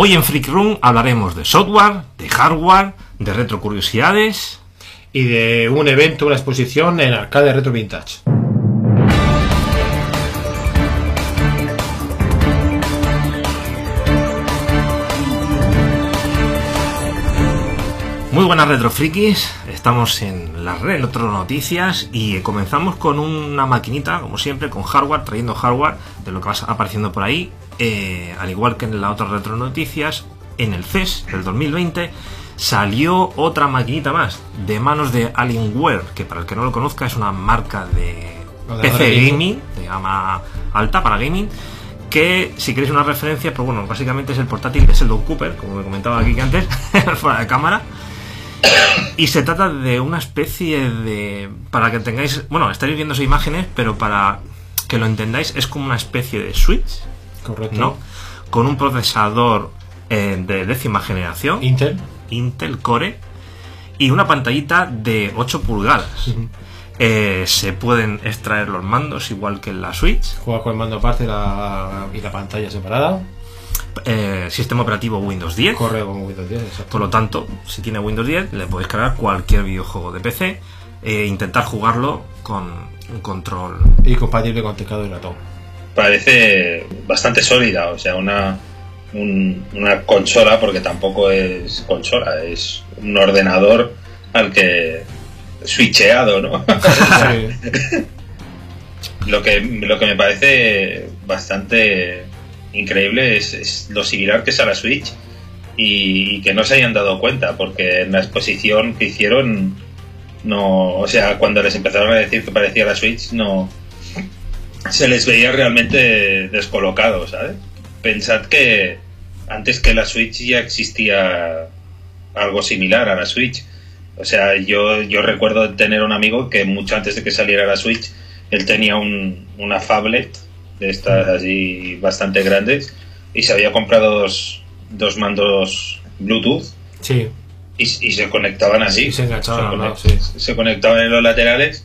Hoy en Freak Room hablaremos de software, de hardware, de retrocuriosidades y de un evento, una exposición en Arcade Retro Vintage. Muy buenas retrofrikis, estamos en la red Retro Noticias y comenzamos con una maquinita, como siempre, con hardware, trayendo hardware de lo que va apareciendo por ahí, eh, al igual que en la otra Retro Noticias, en el CES del 2020 salió otra maquinita más de manos de Alienware, que para el que no lo conozca es una marca de PC gaming, de gama alta para gaming, que si queréis una referencia, pues bueno, básicamente es el portátil de Sheldon Cooper, como me comentaba aquí que antes, fuera de cámara. Y se trata de una especie de. Para que tengáis. Bueno, estaréis viendo esas imágenes, pero para que lo entendáis, es como una especie de Switch. Correcto. ¿No? Con un procesador eh, de décima generación. Intel. Intel Core. Y una pantallita de 8 pulgadas. Eh, se pueden extraer los mandos igual que en la Switch. Juega con el mando aparte la, y la pantalla separada. Eh, sistema operativo Windows 10. Corre con Windows 10, exacto. Por lo tanto, si tiene Windows 10, le podéis cargar cualquier videojuego de PC e intentar jugarlo con un control. Y compatible con teclado y ratón. Parece bastante sólida, o sea, una, una consola, porque tampoco es consola, es un ordenador al que switcheado, ¿no? lo, que, lo que me parece bastante increíble es, lo similar que es a la Switch y, que no se hayan dado cuenta, porque en la exposición que hicieron, no, o sea, cuando les empezaron a decir que parecía la Switch, no se les veía realmente descolocados, ¿sabes? Pensad que antes que la Switch ya existía algo similar a la Switch. O sea, yo, yo recuerdo tener un amigo que mucho antes de que saliera la Switch, él tenía un, una phablet de estas así bastante grandes y se había comprado dos, dos mandos Bluetooth. Sí. Y, se conectaban así. se enganchaban, se, conectaban en los laterales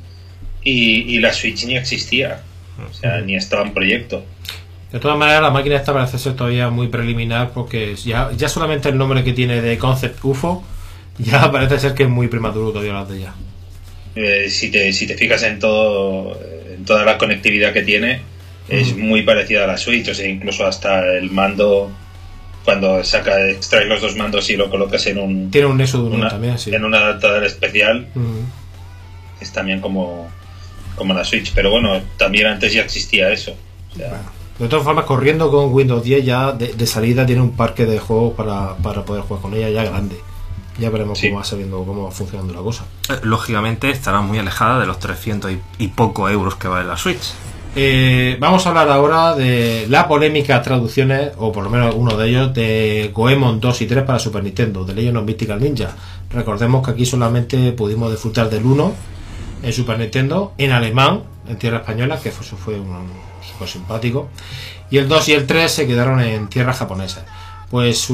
y, la Switch ni existía. O sea, ni estaba en proyecto. De todas maneras, la máquina esta parece ser todavía muy preliminar porque ya, ya solamente el nombre que tiene de Concept UFO ya parece ser que es muy prematuro todavía hablar de ella. Eh, si, te, si te fijas en todo en toda la conectividad que tiene, es muy parecida a la Switch, o sea, incluso hasta el mando cuando saca extraes los dos mandos y lo colocas en un tiene un eso también sí. en un adaptador especial es también como como la Switch pero bueno también antes ya existía eso. De todas formas corriendo con Windows 10 ya de, salida tiene un parque de juegos para, para, poder jugar con ella ya grande. Ya veremos cómo va sabiendo cómo va funcionando la cosa. Eh, lógicamente estará muy alejada de los 300 y, y poco euros que vale la Switch. Eh, vamos a hablar ahora de la polémica traducciones, o por lo menos uno de ellos, de Goemon 2 y 3 para Super Nintendo, de Legend of Mystical Ninja. Recordemos que aquí solamente pudimos disfrutar del 1 en Super Nintendo, en alemán, en tierra española, que eso fue un super simpático. Y el 2 y el 3 se quedaron en tierra japonesa. Pues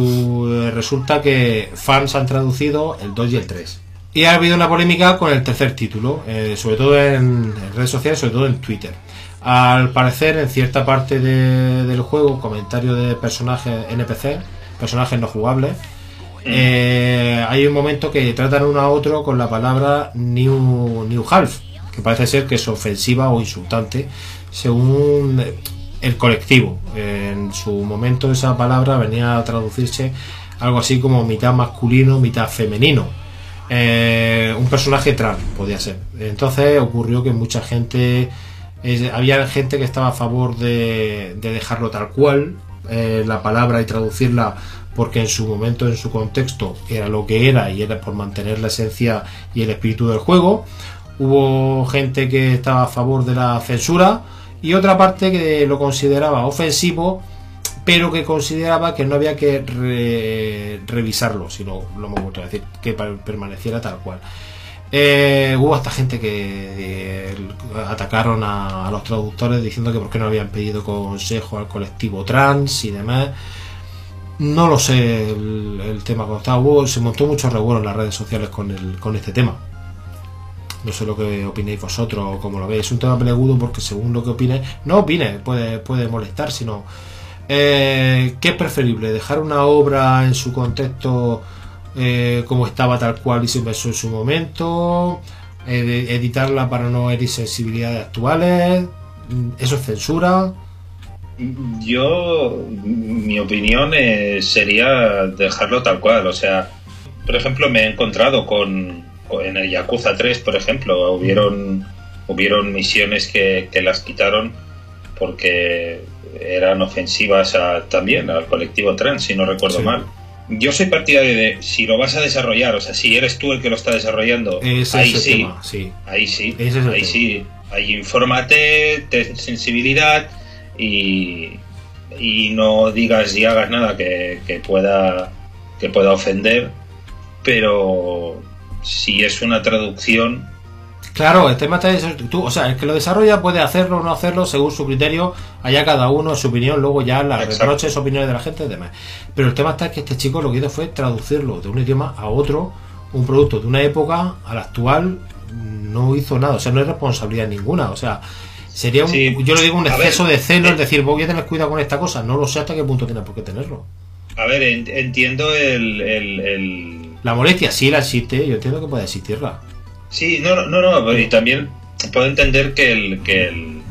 resulta que fans han traducido el 2 y el 3. Y ha habido una polémica con el tercer título, eh, sobre todo en redes sociales, sobre todo en Twitter. Al parecer, en cierta parte del juego, comentarios de personajes NPC, personajes no jugables. Eh, hay un momento que tratan uno a otro con la palabra New, new Half, que parece ser que es ofensiva o insultante, según el colectivo. En su momento esa palabra venía a traducirse algo así como mitad masculino, mitad femenino. Eh, un personaje trans podía ser. Entonces ocurrió que mucha gente había gente que estaba a favor de, dejarlo tal cual, eh, la palabra y traducirla porque en su momento, en su contexto, era lo que era y era por mantener la esencia y el espíritu del juego. Hubo gente que estaba a favor de la censura y otra parte que lo consideraba ofensivo, pero que consideraba que no había que revisarlo, sino lo hemos vuelto a decir, que permaneciera tal cual. Eh, hubo hasta gente que eh, atacaron a, los traductores diciendo que por qué no habían pedido consejo al colectivo trans y demás. No lo sé el, tema estaba. Hubo, se montó mucho revuelo en las redes sociales con, el, con este tema. No sé lo que opinéis vosotros o cómo lo veis. Es un tema peleagudo porque según lo que opine, no opine, puede, puede molestar, sino Eh, ¿Qué es preferible? ¿Dejar una obra en su contexto eh, como estaba tal cual y se pensó en su momento? ¿Editarla para no herir sensibilidades actuales? ¿Eso es censura? Yo, mi opinión eh, sería dejarlo tal cual. O sea, por ejemplo, me he encontrado con, con- en el Yakuza 3, por ejemplo, hubieron, hubieron misiones que, que las quitaron porque eran ofensivas a- también al colectivo trans, si no recuerdo Sí. mal. Yo soy partidario de si lo vas a desarrollar, o sea, si eres tú el que lo está desarrollando, Ese ahí es sí, tema, sí. Ahí sí, es el ahí sí. Ahí infórmate, ten sensibilidad y, y no digas y hagas nada que, que pueda que pueda ofender, pero si es una traducción, Claro, el tema está tú, o sea, el que lo desarrolla puede hacerlo o no hacerlo según su criterio, allá cada uno su opinión, luego ya las Exacto. reproches, opiniones de la gente y demás. Pero el tema está que este chico lo que hizo fue traducirlo de un idioma a otro, un producto de una época a la actual, no hizo nada, o sea, no hay responsabilidad ninguna, o sea, sería un, Sí. yo le digo un A ver, exceso de celo, eh, es decir, voy a tener cuidado con esta cosa, no lo sé hasta qué punto tiene por qué tenerlo. a ver, en- entiendo el, el- el- La molestia sí la existe, yo entiendo que puede existirla. Sí, no, no, no, y también puedo entender que el, que el,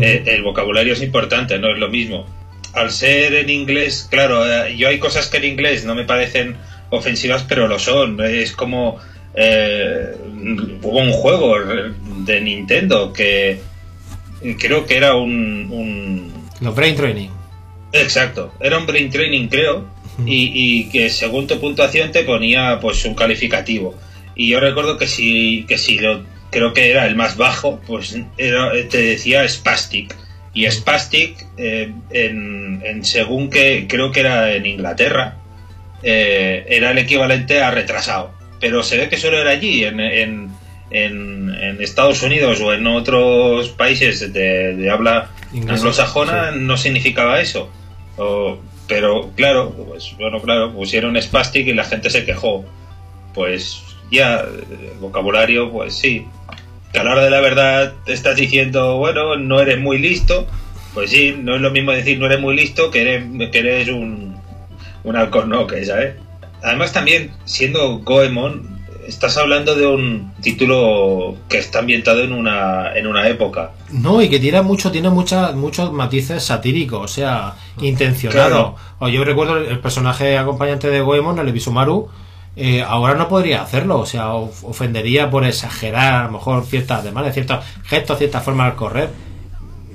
eh, el vocabulario es importante, no es lo mismo. Al ser en inglés, claro, eh, yo hay cosas que en inglés no me parecen ofensivas, pero lo son. Es como eh, hubo un juego de Nintendo que creo que era un, un Los brain training. Exacto, era un brain training creo y, y que según tu puntuación te ponía pues un calificativo. Y yo recuerdo que si que si lo creo que era el más bajo pues era, te decía spastic. Y spastic eh, en, en según que creo que era en Inglaterra eh, era el equivalente a retrasado. Pero se ve que solo era allí en, en, en- en Estados Unidos o en otros países de, de habla Inglés, anglosajona sí. no significaba eso. O- pero claro, pues bueno, claro, pusieron spastic y la gente se quejó. Pues ya, el vocabulario, pues sí. Que a la hora de la verdad te estás diciendo, bueno, no eres muy listo. Pues sí, no es lo mismo decir no eres muy listo que eres, que eres un, un alcornoque, ¿sabes? Además también, siendo Goemon, estás hablando de un título que está ambientado en una, en una época. No, y que tiene mucho, tiene muchas, muchos matices satíricos, o sea, intencionado. Claro. O yo recuerdo el, personaje acompañante de Goemon, el Ibisumaru, eh, ahora no podría hacerlo, o sea, of- ofendería por exagerar a lo mejor ciertas demandas, ciertos gestos, ciertas formas al correr.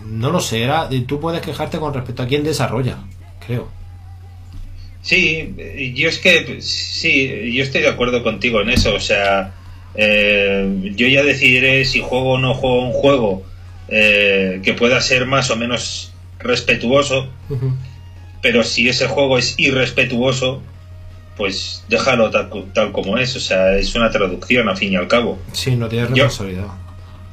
No lo sé, era, tú puedes quejarte con respecto a quién desarrolla, creo. Sí, yo es que sí, yo estoy de acuerdo contigo en eso. O sea, eh, yo ya decidiré si juego o no juego un juego eh, que pueda ser más o menos respetuoso. Pero si ese juego es irrespetuoso, pues déjalo tal, tal como es. O sea, es una traducción al fin y al cabo. Sí, no tiene Yo- responsabilidad.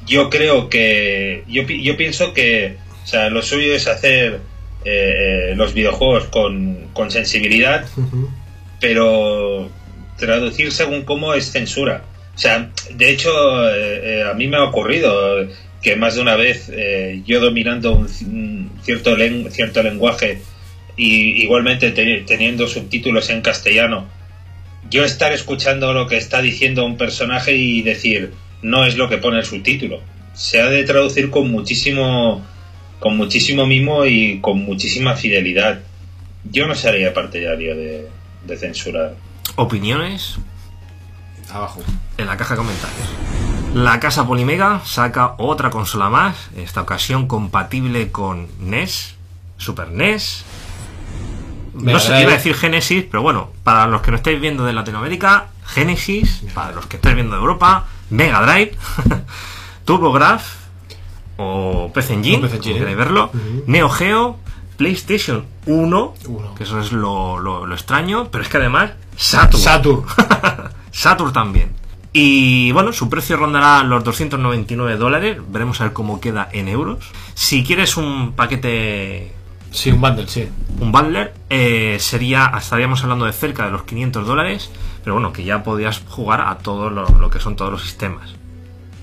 Yo creo que. Yo, yo pienso que. O sea, lo suyo es hacer eh, los videojuegos con, con sensibilidad pero traducir según cómo es censura. O sea, de hecho, eh, eh, a mí me ha ocurrido que más de una vez eh, yo dominando un, cierto, len- cierto lenguaje y igualmente te- teniendo subtítulos en castellano, yo estar escuchando lo que está diciendo un personaje y decir, no es lo que pone el subtítulo. Se ha de traducir con muchísimo, con muchísimo mimo y con muchísima fidelidad. Yo no sería partidario de, de censurar. Opiniones Abajo. en la caja de comentarios. La casa Polimega saca otra consola más, en esta ocasión compatible con NES, Super NES. No sé, Drive. iba a decir Genesis, pero bueno, para los que no estáis viendo de Latinoamérica, Genesis, para los que estáis viendo de Europa, Mega Drive, TurboGrafx o PC Engine, O PC como Engine. queráis verlo. Neo Geo, PlayStation 1, Uno. que eso es lo, lo- lo extraño, pero es que además Saturn. Saturn. Saturn también. Y bueno, su precio rondará los 299 dólares. Veremos a ver cómo queda en euros. Si quieres un paquete, Sí, un bundle, sí. un bundler, eh, sería, estaríamos hablando de cerca de los 500 dólares. Pero bueno, que ya podías jugar a todo lo, lo que son todos los sistemas.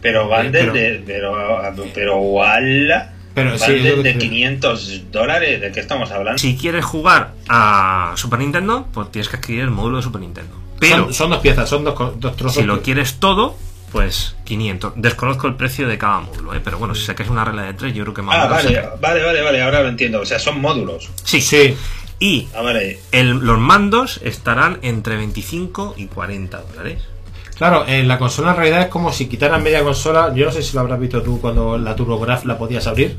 Pero Bundle, pero- de, pero, pero, wala, Pero sí, de te- 500 dólares, ¿de qué estamos hablando? Si quieres jugar a Super Nintendo, pues tienes que adquirir el módulo de Super Nintendo. Pero son, son dos piezas, son dos, dos trozos. si lo quieres todo, pues 500. Desconozco el precio de cada módulo, ¿eh? pero bueno, si sacáis una regla de 3, yo creo que más Ah, vale, saca- vale, vale, vale, ahora lo entiendo. O sea, son módulos. Sí. Sí, Y Ah, vale. el- los mandos estarán entre 25 y 40 dólares. Claro, en la consola en realidad es como si quitaran media consola. Yo no sé si lo habrás visto tú cuando la TurboGraf la podías abrir.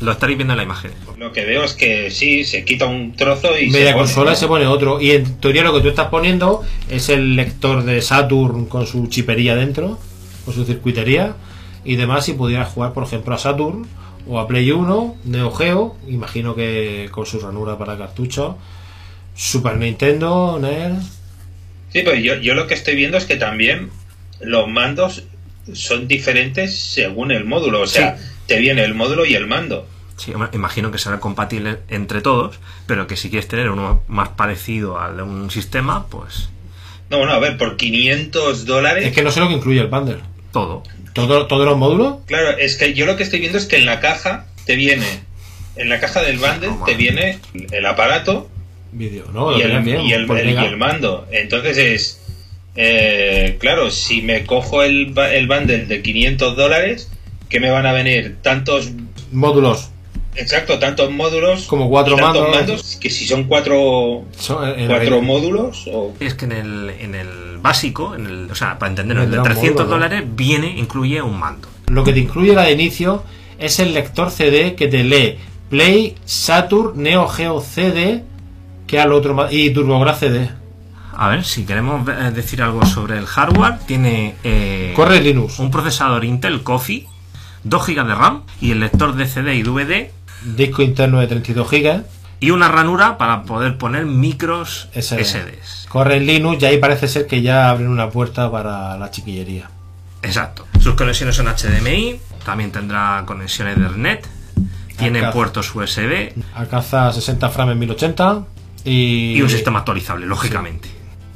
Lo estaréis viendo en la imagen. Lo que veo es que sí, se quita un trozo y media se pone, consola ¿no? y se pone otro. Y en teoría lo que tú estás poniendo es el lector de Saturn con su chipería dentro, con su circuitería y demás. Si pudieras jugar, por ejemplo, a Saturn o a Play 1, Neo Geo, imagino que con su ranura para cartucho, Super Nintendo, NES. Sí, pero yo, yo lo que estoy viendo es que también los mandos son diferentes según el módulo. O sea, te viene el módulo y el mando. Sí, imagino que será compatible entre todos, pero que si quieres tener uno más parecido al de un sistema, pues No, bueno, a ver, por 500 dólares. Es que no sé lo que incluye el bundle. todo. ¿Todo, ¿Todos los módulos? Claro, es que yo lo que estoy viendo es que en la caja te viene. En la caja del bundle No, te viene el aparato Vídeo, ¿no? y el, bien, y el- por el- mega. y el mando. Entonces es. eh, claro, si me cojo el, el bundle de 500 dólares, que me van a venir tantos. Módulos. Exacto, tantos módulos. Como cuatro mandos. Que si son cuatro, Son- en cuatro módulos. O, Es que en el, en el básico, en el, o sea, para entenderlo, el de Vendrá un 300 módulo, ¿no? dólares viene, incluye un mando. Lo que te incluye la de inicio es el lector CD que te lee Play, Saturn, Neo Geo CD, que al otro y TurboGrafx CD. A ver, si queremos eh, decir algo sobre el hardware, tiene eh, Corre Linux, un procesador Intel Coffee, 2 GB de RAM y el lector de CD y DVD disco interno de 32 GB, y una ranura para poder poner micros SD. SDs. corre Linux y ahí parece ser que ya abren una puerta para la chiquillería. Exacto. Sus conexiones son HDMI, también tendrá conexiones de Ethernet, tiene puertos USB Alcanza 60 frames en 1080 y, y un sistema actualizable, lógicamente.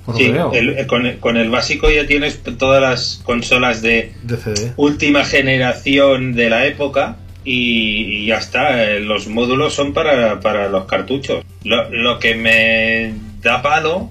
por lo sí, que veo, el- el- con, el- con el básico ya tienes todas las consolas de de CD. última generación de la época y, y ya está. eh, Los módulos son para, para los cartuchos. Lo, lo que me da palo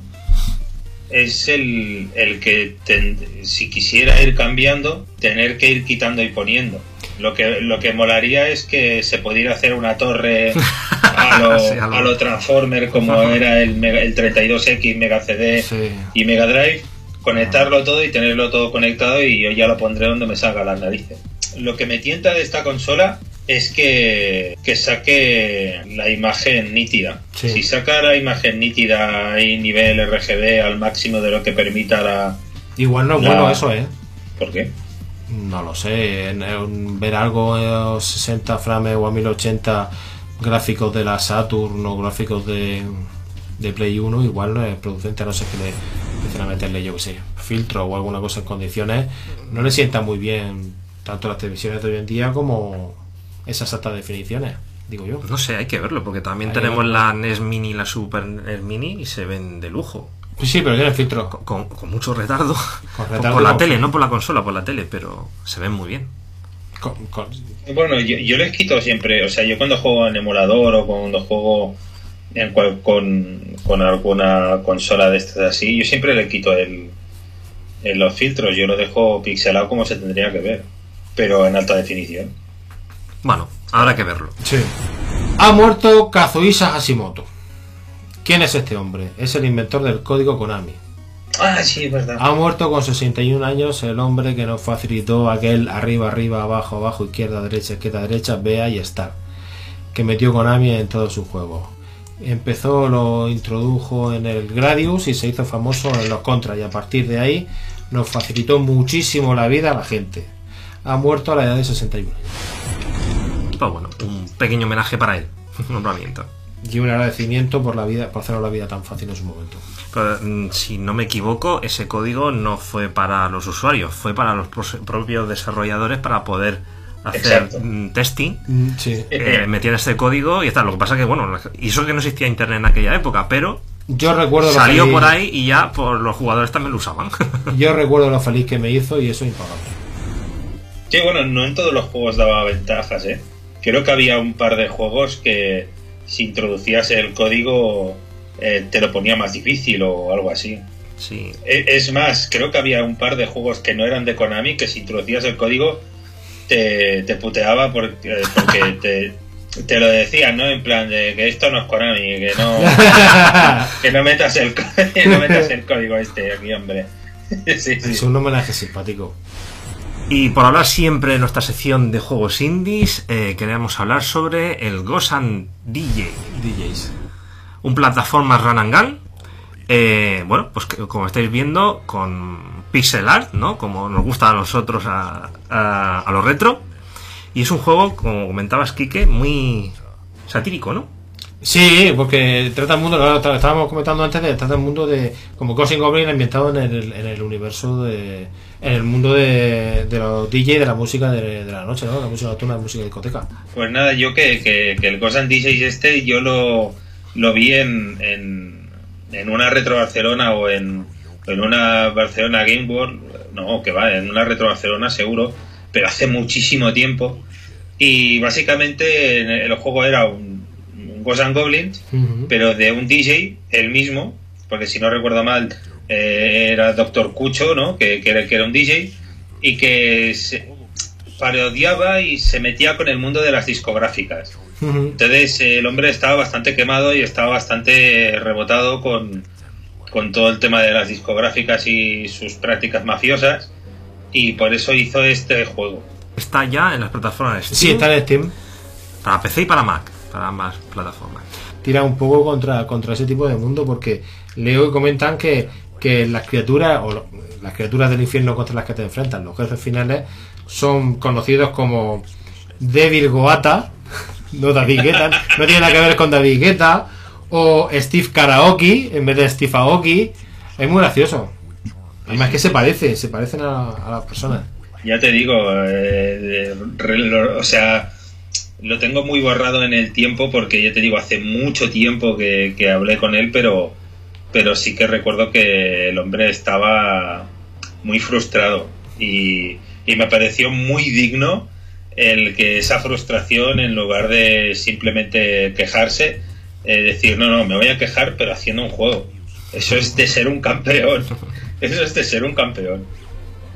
es el, el que ten- si quisiera ir cambiando, tener que ir quitando y poniendo. Lo que, lo que molaría es que se pudiera hacer una torre a lo, Sí, a lo- a lo Transformer como era el, Mega- el 32X Mega CD Sí. y Mega Drive, conectarlo todo y tenerlo todo conectado y yo ya lo pondré donde me salga las narices. Lo que me tienta de esta consola es que, que saque la imagen nítida. Sí. Si saca la imagen nítida y nivel RGB al máximo de lo que permita la... Igual no es La- bueno eso, ¿eh? ¿Por qué? No lo sé, ver algo a 60 frames o a 1080 gráficos de la Saturn o gráficos de, de Play 1, igual no es producente, a no sé que le empiecen a meterle, yo que sé, filtro o alguna cosa en condiciones, no le sienta muy bien tanto las televisiones de hoy en día como esas altas definiciones, digo yo. No sé, hay que verlo, porque también Hay tenemos la NES Mini y la Super NES Mini y se ven de lujo. Sí, sí, pero tiene filtro. Con, con- con mucho retardo. Con retardo, por la tele, no por la consola, por la tele, pero se ven muy bien. Con- con- Bueno, yo, yo les quito siempre, o sea, yo cuando juego en emulador o cuando juego en cual- con, con alguna consola de estas así, yo siempre le quito el, el- los filtros, yo lo dejo pixelado como se tendría que ver, pero en alta definición. Bueno, habrá que verlo. Sí. Ha muerto Kazuhisa Hashimoto. ¿Quién es este hombre? Es el inventor del código Konami. Ah, sí, es verdad. Ha muerto con 61 años el hombre que nos facilitó aquel arriba, arriba, abajo, abajo, izquierda, derecha, izquierda, derecha, vea y estar. Que metió Konami en todos sus juegos. Empezó, lo introdujo en el Gradius y se hizo famoso en los Contra. Y a partir de ahí nos facilitó muchísimo la vida a la gente. Ha muerto a la edad de 61 años. Pues bueno, un pequeño homenaje para él. Un nombramiento. Y un agradecimiento por la vida, por hacernos la vida tan fácil en su momento. Pero, mm, si no me equivoco, ese código no fue para los usuarios, fue para los propios desarrolladores para poder hacer Exacto. mm, testing. Sí. Eh, metían este código y está. Lo que pasa que, bueno, y eso que no existía internet en aquella época, pero Yo recuerdo lo salió feliz- por ahí y ya por los jugadores también lo usaban. Yo recuerdo lo feliz que me hizo y eso es impagable. Sí, bueno, no en todos los juegos daba ventajas, ¿eh? creo que había un par de juegos que si introducías el código eh, te lo ponía más difícil o algo así. Sí. E- Es más, creo que había un par de juegos que no eran de Konami que si introducías el código te, te puteaba porque, eh, porque te, te lo decían, ¿no? En plan de que esto no es Konami, que no, que no metas el, que no metas el código este aquí, hombre. Sí, sí. Es un homenaje simpático. Y por hablar siempre en nuestra sección de juegos indies, eh, queremos hablar sobre el Gosan DJ, DJs. Un plataforma run and gun. eh, bueno, pues que, como estáis viendo, con pixel art, ¿no? Como nos gusta a nosotros a, a, a lo retro. Y es un juego, como comentabas, Quique, muy satírico, ¿no? Sí, porque trata el mundo, lo estábamos comentando antes, de, trata el mundo de como Ghost Goblin ambientado en el, en el universo de, en el mundo de, de los DJ de la música de, de la noche, ¿no? La música nocturna, la música de discoteca. Pues nada, yo que, que, que el Gosan D6 este yo lo, lo vi en, en, en una Retro Barcelona o en, en una Barcelona Game World, no, que va, en una Retro Barcelona seguro, pero hace muchísimo tiempo. Y básicamente en el juego era un, un Ghosts and Goblins, pero de un DJ, el mismo, porque si no recuerdo mal, eh, era Doctor Cucho, ¿no? Que, que, era, que era un DJ y que se parodiaba y se metía con el mundo de las discográficas. Entonces el hombre estaba bastante quemado y estaba bastante rebotado con, con todo el tema de las discográficas y sus prácticas mafiosas y por eso hizo este juego. Está ya en las plataformas de Sí, Steam, está en Steam. para PC y para Mac, para ambas plataformas. Tira un poco contra, contra ese tipo de mundo porque leo y comentan que, que las criaturas o lo- las criaturas del infierno contra las que te enfrentas, los jefes finales, son conocidos como Devil Goata, no David Guetta, no tiene nada que ver con David Guetta, o Steve Karaoke en vez de Steve Aoki. Es muy gracioso. Además que se parece, se parecen a, las personas. Ya te digo, eh, lo- o sea, lo tengo muy borrado en el tiempo porque ya te digo, hace mucho tiempo que, que hablé con él, pero, pero sí que recuerdo que el hombre estaba muy frustrado y, y me pareció muy digno el que esa frustración, en lugar de simplemente quejarse, eh, decir, no, no, me voy a quejar, pero haciendo un juego. Eso es de ser un campeón. Eso es de ser un campeón.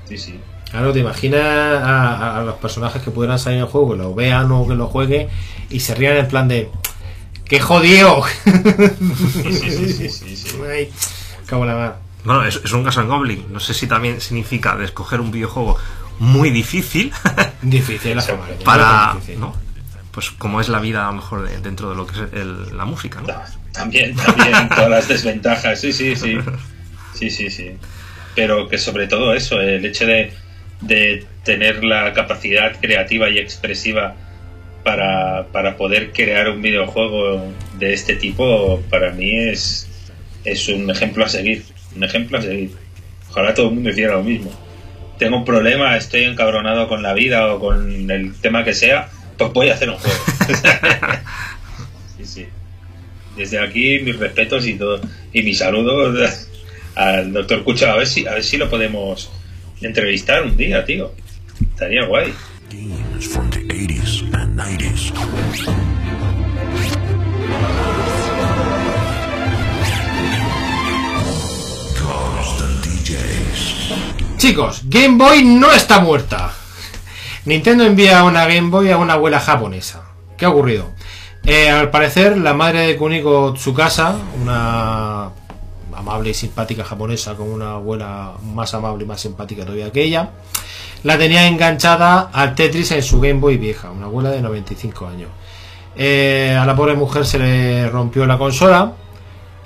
Sí, sí. Claro, te imaginas a, a- a los personajes que pudieran salir en el juego, que lo vean o que lo jueguen y se rían en plan de ¡Qué jodido! Sí, sí, sí, sí, sí, sí. Ay, cago en la mar. Bueno, es, es un Ghost and Goblin. No sé si también significa de escoger un videojuego muy difícil Difícil para, difícil. ¿no? Pues como es la vida a lo mejor de- dentro de lo que es el- la música, ¿no? No, También, también, todas las desventajas, sí, sí, sí. Sí, sí, sí. Pero que sobre todo eso, el hecho de, de tener la capacidad creativa y expresiva para, para poder crear un videojuego de este tipo, para mí es, es un ejemplo a seguir. Un ejemplo a seguir. Ojalá todo el mundo hiciera lo mismo. Tengo un problema, estoy encabronado con la vida o con el tema que sea, pues voy a hacer un juego. sí, sí. Desde aquí mis respetos y todo y mis saludos al doctor Cucha a ver si a ver si lo podemos entrevistar un día, tío. Estaría guay. Games from the 80s and 90s. Chicos, Game Boy no está muerta. Nintendo envía una Game Boy a una abuela japonesa. ¿Qué ha ocurrido? Eh, al parecer, la madre de Kuniko Tsukasa, una amable y simpática japonesa con una abuela más amable y más simpática todavía que ella, la tenía enganchada al Tetris en su Game Boy vieja, una abuela de 95 años. Eh, a la pobre mujer se le rompió la consola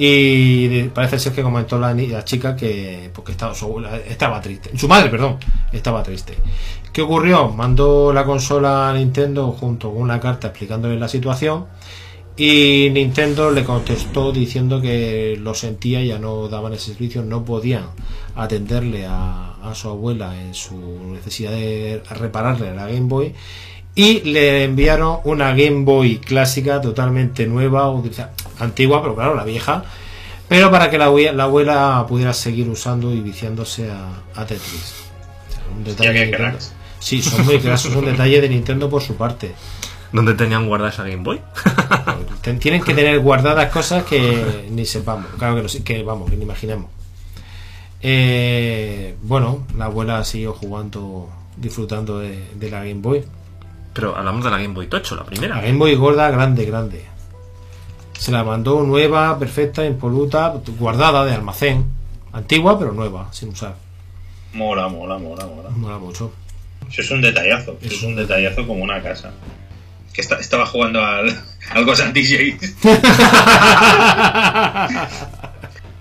y parece ser que comentó la, la chica que porque estaba, su estaba triste. Su madre, perdón, estaba triste. ¿Qué ocurrió? Mandó la consola a Nintendo junto con una carta explicándole la situación y Nintendo le contestó diciendo que lo sentía, ya no daban ese servicio, no podían atenderle a, a su abuela en su necesidad de repararle la Game Boy y le enviaron una Game Boy clásica totalmente nueva, antigua, pero claro, la vieja, pero para que la, la abuela pudiera seguir usando y viciándose a, a Tetris. Un detalle cracks. Sí, son muy cracks, es un detalle de Nintendo por su parte. ¿Dónde tenían guardada esa Game Boy? Tienen que tener guardadas cosas que ni sepamos, claro que, no, sé- que vamos, que ni imaginemos. Eh, bueno, la abuela siguió jugando, disfrutando de, de la Game Boy. Pero hablamos de la Game Boy Tocho, la La primera. Game Boy gorda, grande, grande. Se la mandó nueva, perfecta, impoluta, guardada de almacén. Antigua, pero nueva, sin usar. Mola, mola, mola, mola. Mola mucho. Eso es un detallazo. Eso es un detallazo como una casa. Que esta- estaba jugando al, al Ghost and DJs.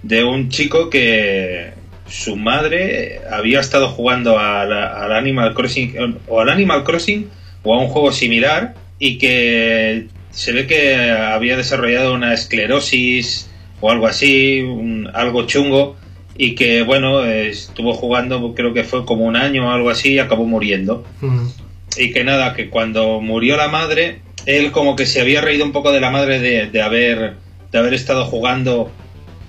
de un chico que su madre había estado jugando al, al Animal Crossing o al Animal Crossing o a un juego similar y que se ve que había desarrollado una esclerosis o algo así, un- algo chungo y que bueno, estuvo jugando creo que fue como un año o algo así y acabó muriendo y que nada, que cuando murió la madre, él como que se había reído un poco de la madre de, de haber de haber estado jugando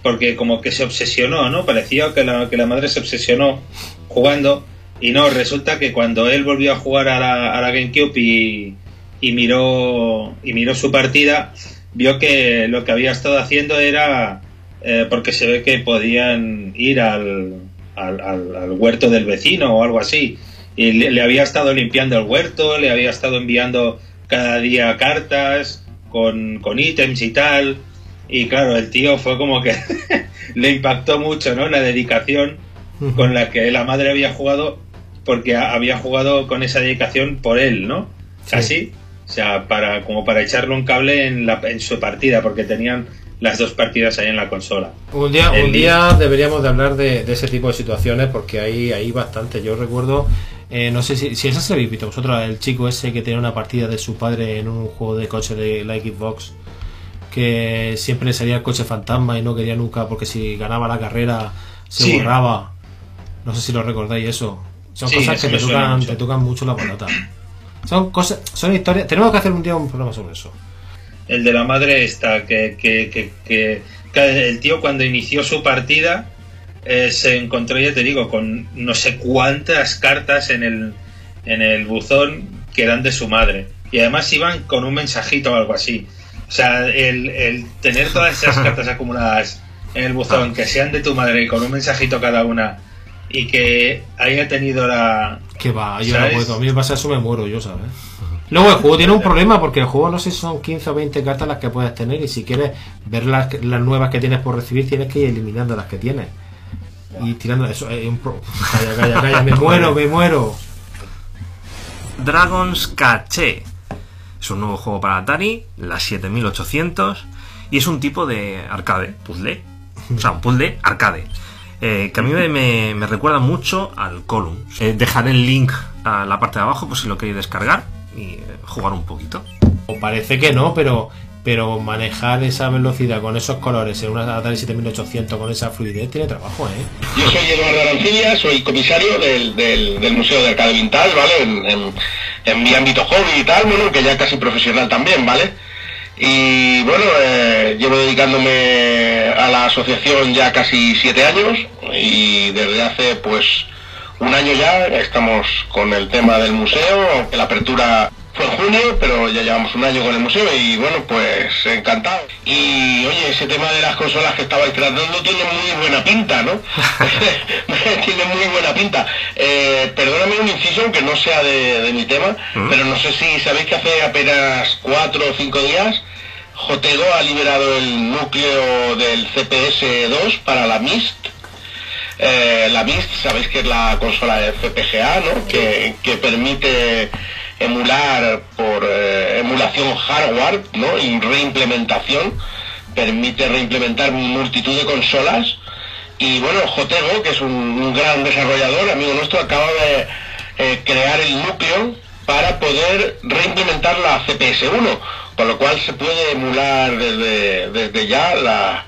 porque como que se obsesionó, ¿no? Parecía que la, que la madre se obsesionó jugando y no, resulta que cuando él volvió a jugar a la, a la GameCube y, y miró y miró su partida, vio que lo que había estado haciendo era eh, porque se ve que podían ir al, al, al- al huerto del vecino o algo así y le, le había estado limpiando el huerto, le había estado enviando cada día cartas con, con ítems y tal. Y claro, el tío fue como que le impactó mucho, ¿no? La dedicación con la que la madre había jugado, porque había jugado con esa dedicación por él, ¿no? Sí. Casi. O sea, para, como para echarle un cable en, la, en su partida, porque tenían las dos partidas ahí en la consola. Un día, El un día- deberíamos de hablar de, de ese tipo de situaciones porque hay, hay bastante. Yo recuerdo, eh, no sé si, si esa se la habéis visto vosotros, el chico ese que tenía una partida de su padre en un juego de coche de la Xbox, que siempre le salía el coche fantasma y no quería nunca porque si ganaba la carrera se Sí. borraba. No sé si lo recordáis eso. Son Sí, cosas que te tocan, mucho. te tocan mucho la patata. Son cosas, son historias. Tenemos que hacer un día un programa sobre eso. el de la madre que, que, que, que- que el tío cuando inició su partida eh, se encontró, ya te digo, con no sé cuántas cartas en el, en el buzón que eran de su madre. Y además iban con un mensajito o algo así. O sea, el, el tener todas esas cartas acumuladas en el buzón, que sean de tu madre y con un mensajito cada una, y que haya tenido la... Que va, yo ¿Sabes? no puedo. A mí me pasa eso, me muero yo, ¿sabes? Luego el juego tiene un problema porque el juego no sé si son 15 o 20 cartas las que puedes tener y si quieres ver las, las nuevas que tienes por recibir tienes que ir eliminando las que tienes. Y tirando eso. Es un pro- Calla, calla, calla, me muero, me muero. Dragon's Caché. Es un nuevo juego para Atari, la 7800, y es un tipo de arcade, puzzle. O sea, un puzzle arcade. Eh, que a mí me, me- me recuerda mucho al Column. Eh, dejaré el link a la parte de abajo por si lo queréis descargar y eh, jugar un poquito. O parece que no, pero pero manejar esa velocidad con esos colores en una Atari 7800 con esa fluidez tiene trabajo, ¿eh? Yo soy Eduardo Arancilla, soy comisario del, del, del Museo de Arcade Vintage, ¿vale? En, en- en mi ámbito hobby y tal, bueno, que ya casi profesional también, ¿vale? Y bueno, eh, llevo dedicándome a la asociación ya casi siete años y desde hace pues un año ya estamos con el tema del museo, aunque la apertura fue en junio, pero ya llevamos un año con el museo y bueno, pues encantado. Y oye, ese tema de las consolas que estabais tratando tiene muy buena pinta, ¿no? tiene muy buena pinta. Eh, perdóname un inciso, aunque no sea de, de mi tema, pero no sé si sabéis que hace apenas cuatro o cinco días Jotego ha liberado el núcleo del CPS-2 para la MIST. Eh, la MIST, sabéis que es la consola de FPGA, ¿no? Que, que permite emular por eh, emulación hardware, ¿no? Y reimplementación. Permite reimplementar multitud de consolas. Y bueno, Jotego, que es un, un gran desarrollador, amigo nuestro, acaba de eh, crear el núcleo para poder reimplementar la CPS-1, con lo cual se puede emular desde, desde ya la,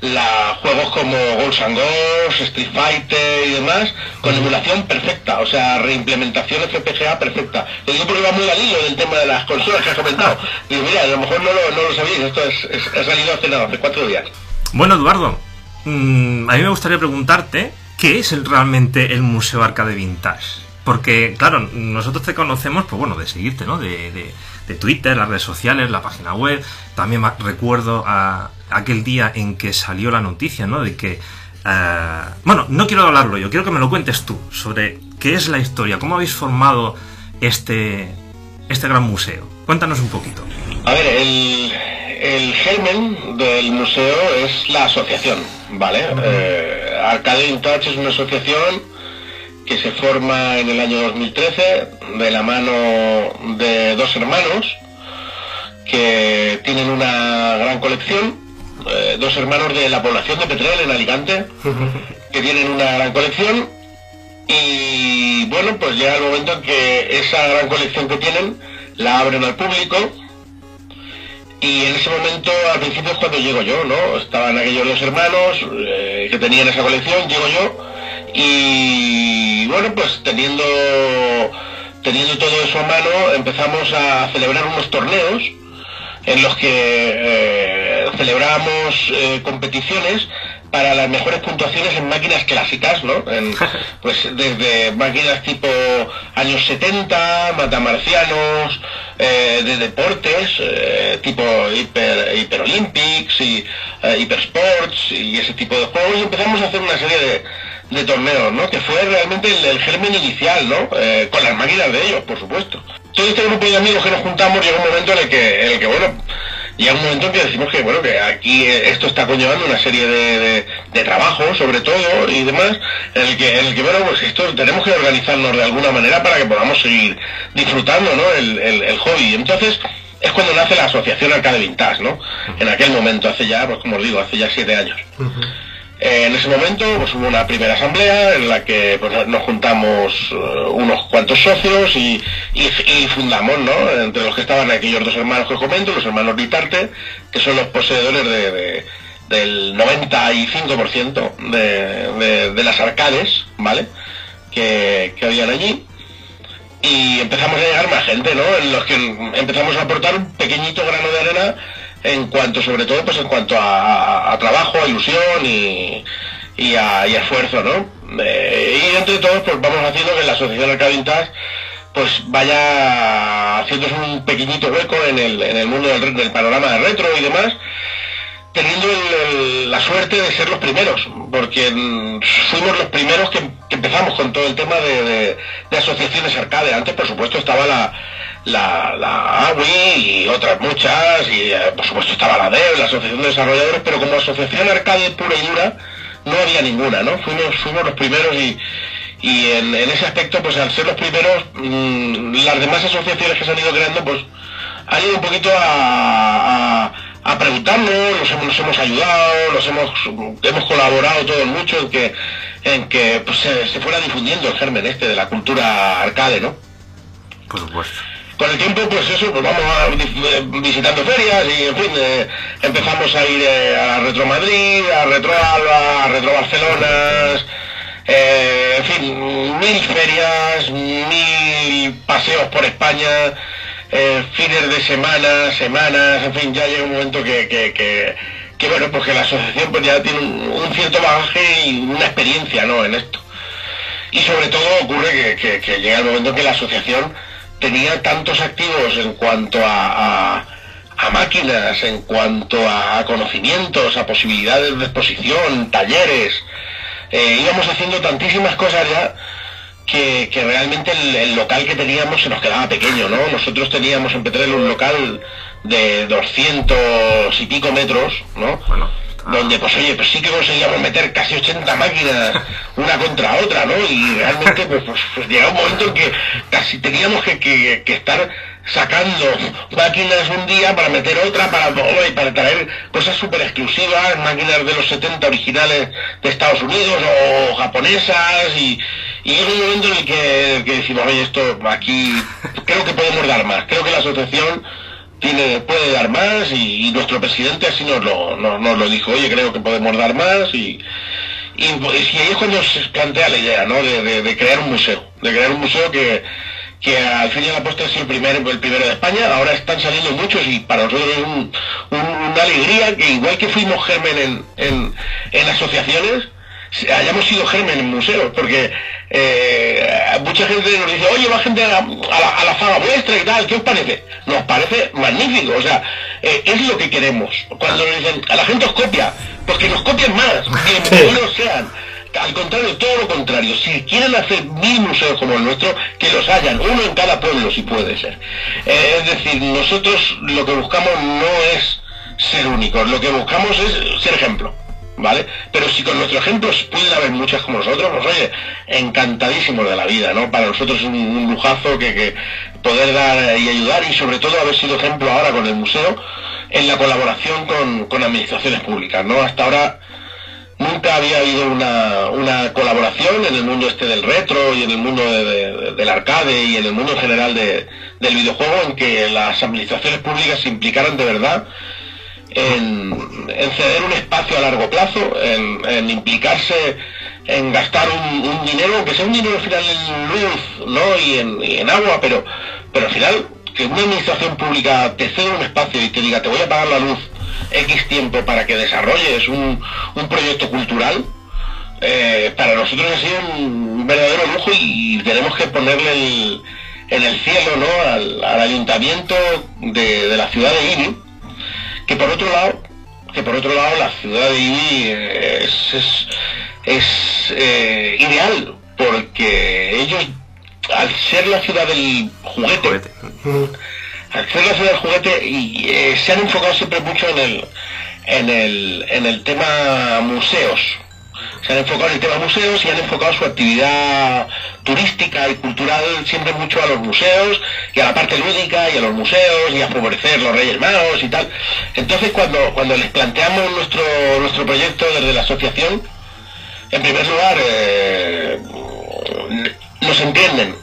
la juegos como Ghosts and Ghosts, Street Fighter y demás, con emulación perfecta, o sea, reimplementación FPGA perfecta. Lo digo porque va muy al hilo del tema de las consolas que has comentado. Digo, mira, a lo mejor no lo, no lo sabéis, esto es, es- ha salido hace nada, hace cuatro días. Bueno, Eduardo, mm, a mí me gustaría preguntarte qué es el- realmente el Museo Arcade Vintage. Porque, claro, nosotros te conocemos, pues bueno, de seguirte, ¿no? De, de- de Twitter, las redes sociales, la página web. También recuerdo a aquel día en que salió la noticia, ¿no? De que... eh, bueno, no quiero hablarlo yo, quiero que me lo cuentes tú sobre qué es la historia, cómo habéis formado este, este gran museo. Cuéntanos un poquito. A ver, el, el germen del museo es la asociación, ¿vale? Eh, Arcade Vintage es una asociación que se forma en el año 2013 de la mano de dos hermanos que tienen una gran colección, eh, dos hermanos de la población de Petrel en Alicante, que tienen una gran colección. Y bueno, pues llega el momento en que esa gran colección que tienen la abren al público. Y en ese momento, al principio es cuando llego yo, ¿no? Estaban aquellos dos hermanos eh, que tenían esa colección, llego yo, y bueno, pues teniendo, teniendo todo eso a mano, empezamos a celebrar unos torneos en los que eh, celebramos eh, competiciones para las mejores puntuaciones en máquinas clásicas, ¿no? En, pues desde máquinas tipo años 70, matamarcianos, eh, de deportes, eh, tipo Hyper, Hyper Olympics y eh, Hyper Sports y ese tipo de juegos, y empezamos a hacer una serie de, de torneos, ¿no? Que fue realmente el, el germen inicial, ¿no? Eh, con las máquinas de ellos, por supuesto. Todo este grupo de amigos que nos juntamos llega un momento en el que, en el que bueno, llega un momento en que decimos que, bueno, que aquí esto está conllevando una serie de, de, de trabajos, sobre todo, y demás, en el que, en el que bueno, pues esto tenemos que organizarnos de alguna manera para que podamos seguir disfrutando, ¿no? El, el, el hobby. Entonces, es cuando nace la asociación Arcade Vintage, ¿no? En aquel momento, hace ya, pues como os digo, hace ya siete años. Eh, en ese momento pues, hubo una primera asamblea en la que pues, nos juntamos eh, unos cuantos socios y, fundamos, ¿no? Entre los que estaban aquellos dos hermanos que os comento, los hermanos Vitarte, que son los poseedores de, de- del 95% de, de- de las arcades, ¿vale? Que, que habían allí. Y empezamos a llegar más gente, ¿no? En los que empezamos a aportar un pequeñito grano de arena en cuanto, sobre todo, pues en cuanto a, a- trabajo, a ilusión y, y a, esfuerzo, ¿no? Eh, y entre todos, pues vamos haciendo que la Asociación Arcade Vintage pues vaya haciéndose un pequeñito hueco en el, en el mundo del, del panorama de retro y demás, teniendo el- la suerte de ser los primeros, porque fuimos los primeros que, empezamos con todo el tema de, asociaciones arcade. Antes, por supuesto, estaba la, la, la AWI y otras muchas, y eh, por supuesto estaba la DEV, la Asociación de Desarrolladores, pero como asociación arcade pura y dura, no había ninguna, ¿no? Fuimos, fuimos los primeros y, y en, ese aspecto, pues al ser los primeros, mm, las demás asociaciones que se han ido creando, pues han ido un poquito a, a preguntarnos, nos hemos, nos hemos ayudado, nos hemos, hemos colaborado todos mucho en que, en que pues, se, se fuera difundiendo el germen este de la cultura arcade, ¿no? Por supuesto. Con el tiempo, pues eso, pues vamos a, eh, visitando ferias y, en fin, eh, empezamos a ir eh, a Retro Madrid, a Retro Alba, a Retro Barcelona, eh, en fin, mil ferias, mil paseos por España, eh, fines de semana, semanas, en fin, ya llega un momento que, que, que, que, bueno, pues que la asociación pues ya tiene un, cierto bagaje y una experiencia, ¿no?, en esto. Y sobre todo ocurre que, que- llega el momento que la asociación tenía tantos activos en cuanto a, a- a máquinas, en cuanto a, a conocimientos, a posibilidades de exposición, talleres. Eh, íbamos haciendo tantísimas cosas ya que, que realmente el, el local que teníamos se nos quedaba pequeño, ¿no? Nosotros teníamos en Petrel un local de 200 y pico metros, ¿no? Bueno, donde pues oye, pues sí que conseguíamos meter casi 80 máquinas una contra otra, ¿no? Y realmente pues, pues, pues llegaba un momento en que casi teníamos que, que- que estar sacando máquinas un día para meter otra, para, oye, para traer cosas súper exclusivas, máquinas de los 70 originales de Estados Unidos o japonesas y, y llega un momento en el que, decimos, oye, esto aquí creo que podemos dar más, creo que la asociación tiene, puede dar más y, y nuestro presidente así nos lo, nos, nos lo dijo, oye, creo que podemos dar más y, y, y ahí es cuando se plantea la idea, ¿no? De- de crear un museo, de crear un museo que, que al fin y al postre ha sido el primero, el primero de España, ahora están saliendo muchos y para nosotros es un- un- una alegría que igual que fuimos germen en, en, en asociaciones, hayamos sido germen en museos, porque eh, mucha gente nos dice, oye, va gente a la, a la, a la saga vuestra y tal, ¿qué os parece? Nos parece magnífico, o sea, eh, es lo que queremos. Cuando nos dicen, a la gente os copia, pues que nos copien más, bienvenidos sean. Al contrario, todo lo contrario. Si quieren hacer mil museos como el nuestro, que los hayan, uno en cada pueblo si puede ser. Eh, es decir, nosotros lo que buscamos no es ser únicos, lo que buscamos es ser ejemplo. ¿Vale? Pero si con nuestros ejemplos pueden haber muchas como nosotros, pues oye, encantadísimos de la vida, ¿no? Para nosotros es un, lujazo que, que poder dar y ayudar y sobre todo haber sido ejemplo ahora con el museo en la colaboración con, con administraciones públicas, ¿no? Hasta ahora nunca había habido una, una colaboración en el mundo este del retro y en el mundo de- de- del arcade y en el mundo en general de- del videojuego en que las administraciones públicas se implicaran de verdad en, ceder un espacio a largo plazo, en, implicarse en gastar un, dinero, aunque sea un dinero al final en luz ¿no? y, en, y en agua, pero, pero al final que una administración pública te ceda un espacio y te diga te voy a pagar la luz X tiempo para que desarrolles un, un proyecto cultural, eh, para nosotros ha sido un verdadero lujo y, tenemos que ponerle el- en el cielo ¿no? al, al ayuntamiento de, de la ciudad de Ibi, que por otro lado, que por otro lado la ciudad de Ibi es, es, es, eh, ideal, porque ellos, al ser la ciudad del juguete, Juguete. Ser la ciudad del juguete, y, eh, se han enfocado siempre mucho en el, en el, en el tema museos. Se han enfocado en el tema museos y han enfocado su actividad turística y cultural siempre mucho a los museos y a la parte lúdica y a los museos y a favorecer los Reyes Magos y tal. Entonces cuando, cuando les planteamos nuestro, nuestro proyecto desde la asociación, en primer lugar, eh, nos entienden,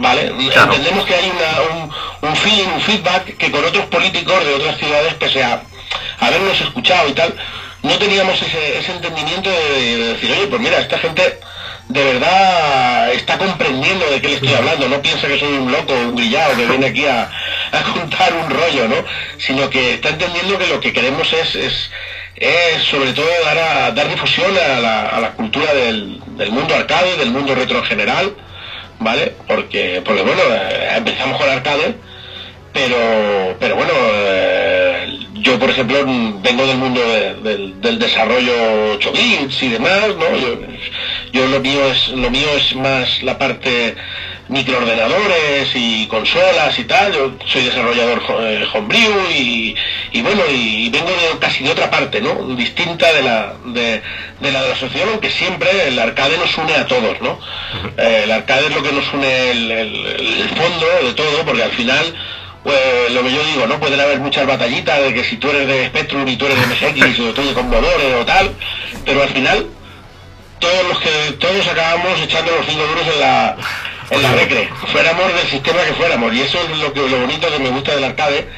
¿vale? Claro. Entendemos que hay una- un, un feeling, un feedback que con otros políticos de otras ciudades, pese a habernos escuchado y tal, no teníamos ese, ese entendimiento de, de decir, oye, pues mira, esta gente de verdad está comprendiendo de qué le estoy hablando, no piensa que soy un loco, un grillado que viene aquí a, a contar un rollo, ¿no? Sino que está entendiendo que lo que queremos es, es, es sobre todo dar, a- dar difusión a la, a la cultura del, del mundo arcade, del mundo retro en general, ¿vale? Porque, porque bueno, eh, empezamos con arcade, pero, pero bueno, eh, yo por ejemplo vengo del mundo de- del, del desarrollo 8 bits y demás, ¿no? Yo, yo lo mío es lo mío es más la parte microordenadores y consolas y tal. Yo soy desarrollador eh, homebrew y, y bueno y vengo de casi de otra parte, ¿no? Distinta de la de, de la de la asociación, aunque siempre el arcade nos une a todos, ¿no? Eh, el arcade es lo que nos une el, el- el fondo de todo, porque al final pues lo que yo digo, ¿no? Pueden haber muchas batallitas de que si tú eres de Spectrum y tú eres de MSX o tú de Commodore o tal, pero al final todos los que todos acabamos echando los cinco duros en la en la recre, fuéramos del sistema que fuéramos, y eso es lo que lo bonito que me gusta del arcade,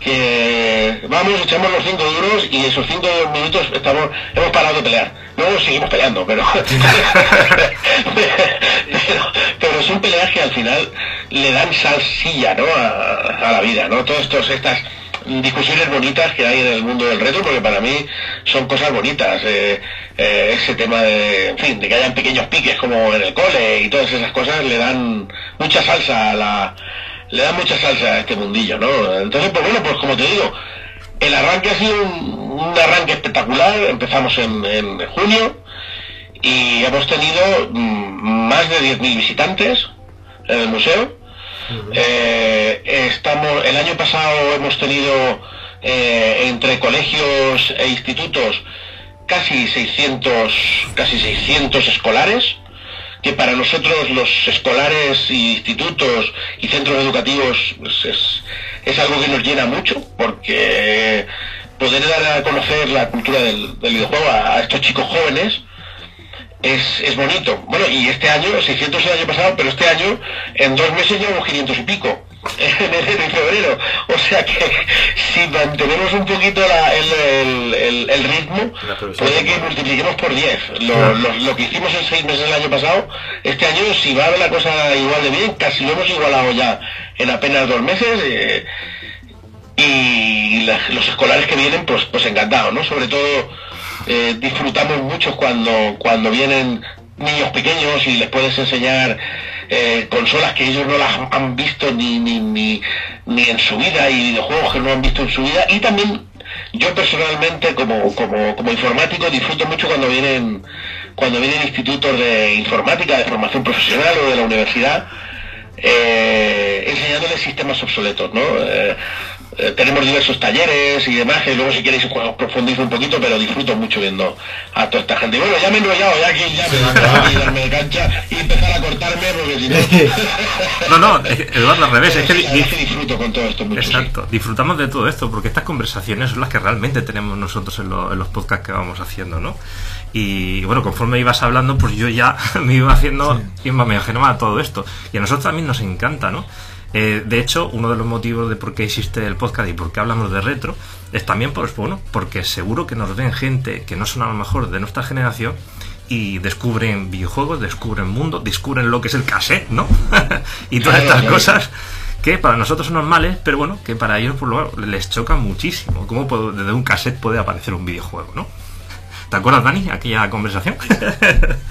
que vamos, echamos los cinco duros y esos cinco minutos estamos, hemos parado de pelear. Luego seguimos peleando, pero, pero, pero son peleas que al final le dan salsilla ¿no? a, a la vida, ¿no? Todas estos, estas discusiones bonitas que hay en el mundo del retro, porque para mí son cosas bonitas. eh, eh, ese tema de, en fin, de que hayan pequeños piques como en el cole y todas esas cosas le dan mucha salsa a la, le dan mucha salsa a este mundillo, ¿no? Entonces, pues bueno, pues como te digo, el arranque ha sido un, arranque espectacular. Empezamos en, en junio y hemos tenido mm, más de 10.000 visitantes en el museo. Eh, estamos, el año pasado hemos tenido eh, entre colegios e institutos casi 600, casi 600 escolares, que para nosotros los escolares, institutos y centros educativos pues, es, es algo que nos llena mucho, porque poder dar a conocer la cultura del, videojuego a estos chicos jóvenes es, es bonito. Bueno, y este año, 600 el año pasado, pero este año en dos meses llevamos 500 y pico. En enero y febrero. O sea que si mantenemos un poquito la- el, el- el- el ritmo, puede que multipliquemos por 10. Lo, lo- lo que hicimos en seis meses el año pasado, este año si va la cosa igual de bien, casi lo hemos igualado ya en apenas dos meses. eh, y la- los escolares que vienen, pues, pues encantados, ¿no? Sobre todo eh, disfrutamos mucho cuando, cuando vienen niños pequeños y les puedes enseñar eh, consolas que ellos no las han visto ni, ni, ni, ni en su vida y videojuegos que no han visto en su vida y también yo personalmente como, como, como informático disfruto mucho cuando vienen cuando vienen institutos de informática, de formación profesional o de la universidad eh, enseñándoles sistemas obsoletos, ¿no? Eh, eh, tenemos diversos talleres y demás, que luego si queréis os profundizo un poquito, pero disfruto mucho viendo a toda esta gente. Y bueno, ya me he enrollado, ya aquí ya me a darme de cancha y empezar a cortarme porque si no... No, no, Eduardo, al revés, es que, di- es que disfruto con todo esto mucho. sí. Exacto, disfrutamos de todo esto porque estas conversaciones son las que realmente tenemos nosotros en, lo- en los podcasts que vamos haciendo, ¿no? Y bueno, conforme ibas hablando, pues yo ya me iba haciendo, iba- me imaginaba todo esto. Y a nosotros también nos encanta, ¿no? Eh, de hecho, uno de los motivos de por qué existe el podcast y por qué hablamos de retro es también, pues bueno, porque seguro que nos ven gente que no son a lo mejor de nuestra generación y descubren videojuegos, descubren mundo, descubren lo que es el cassette, ¿no? y todas estas cosas que para nosotros son normales, pero bueno, que para ellos por lo les choca muchísimo. ¿Cómo puedo- desde un cassette puede aparecer un videojuego, no? ¿Te acuerdas, Dani, aquella conversación?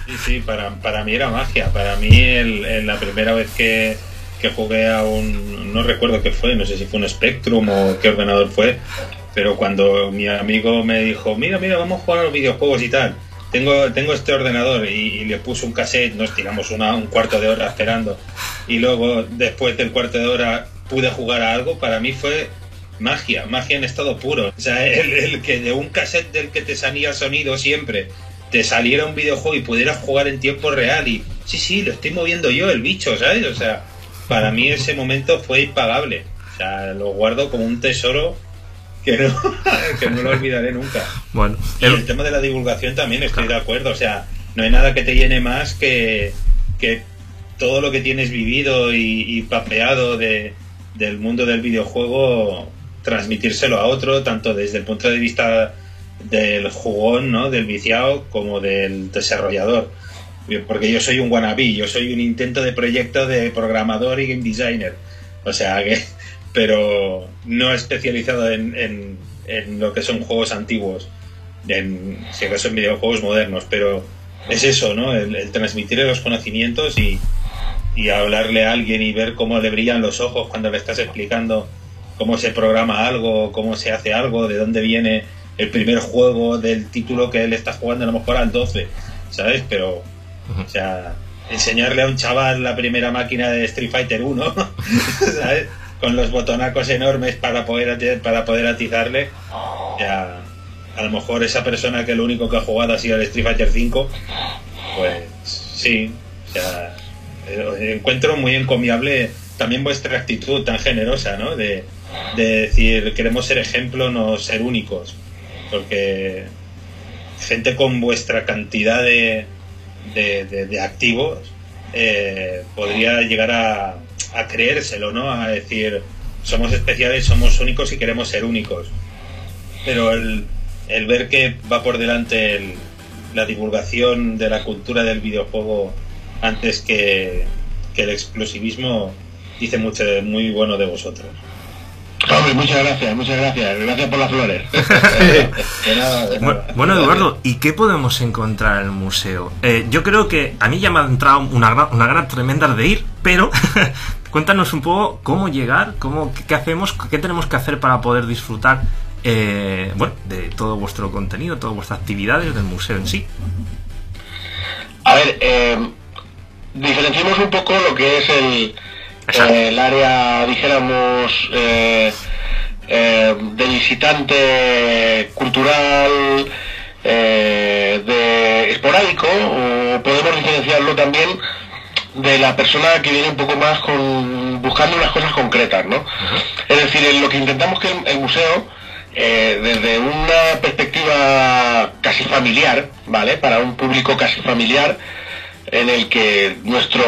Sí, sí, para, para mí era magia. Para mí, el, el- la primera vez que, que jugué a un. No recuerdo qué fue, no sé si fue un Spectrum o qué ordenador fue, pero cuando mi amigo me dijo: Mira, mira, vamos a jugar a los videojuegos y tal. Tengo, tengo este ordenador y, y le puso un cassette, nos tiramos una, un cuarto de hora esperando. Y luego, después del cuarto de hora, pude jugar a algo. Para mí fue magia, magia en estado puro. O sea, el, el que de un cassette del que te salía sonido siempre, te saliera un videojuego y pudieras jugar en tiempo real y sí, sí, lo estoy moviendo yo, el bicho, ¿sabes? O sea, para mí ese momento fue impagable. O sea, lo guardo como un tesoro que no, que no lo olvidaré nunca. bueno, Y el- el tema de la divulgación también estoy de acuerdo. O sea, no hay nada que te llene más que, que todo lo que tienes vivido y, y papeado de, del mundo del videojuego, transmitírselo a otro, tanto desde el punto de vista del jugón, ¿no? del viciado, como del desarrollador. Porque yo soy un wannabe, yo soy un intento de proyecto de programador y game designer. O sea que, pero no especializado en, en, lo que son juegos antiguos, en, si acaso en videojuegos modernos, pero es eso, ¿no? El, el transmitirle los conocimientos y, y hablarle a alguien y ver cómo le brillan los ojos cuando le estás explicando cómo se programa algo, cómo se hace algo, de dónde viene el primer juego del título que él está jugando, a lo mejor al 12, ¿sabes? Pero, o sea, enseñarle a un chaval la primera máquina de Street Fighter 1, ¿sabes? Con los botonacos enormes para poder, para poder atizarle, ya, a lo mejor esa persona que lo único que ha jugado ha sido el Street Fighter 5, pues sí, o sea, eh, encuentro muy encomiable también vuestra actitud tan generosa, ¿no? De decir, queremos ser ejemplo, no ser únicos. Porque gente con vuestra cantidad de, de, activos eh, podría llegar a, creérselo, ¿no? A decir, somos especiales, somos únicos y queremos ser únicos. Pero el, el ver que va por delante el- la divulgación de la cultura del videojuego antes que, que el exclusivismo dice mucho muy bueno de vosotros. Hombre, muchas gracias, muchas gracias. Gracias por las flores. De nada, de bueno, nada. bueno, Eduardo, ¿y qué podemos encontrar en el museo? Eh, yo creo que a mí ya me ha entrado una, una gana tremenda de ir, pero cuéntanos un poco cómo llegar, cómo, qué, hacemos, qué tenemos que hacer para poder disfrutar eh, bueno, de todo vuestro contenido, todas vuestras actividades del museo en sí. A ver, eh, diferenciemos un poco lo que es el. Eh, el área, dijéramos, eh, eh, de visitante cultural, eh, de esporádico, o podemos diferenciarlo también de la persona que viene un poco más con buscando unas cosas concretas, ¿no? Es decir, en lo que intentamos que el, el museo, desde una perspectiva casi familiar, ¿vale? Para un público casi familiar, en el que nuestro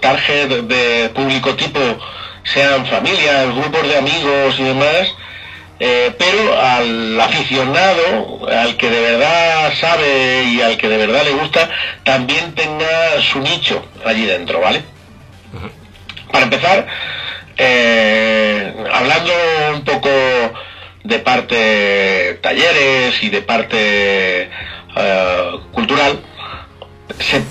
target de público tipo sean familias, grupos de amigos y demás, eh, pero al aficionado, al que de verdad sabe y al que de verdad le gusta, también tenga su nicho allí dentro, ¿vale? Para empezar, eh, hablando un poco de parte talleres y de parte eh, cultural, se-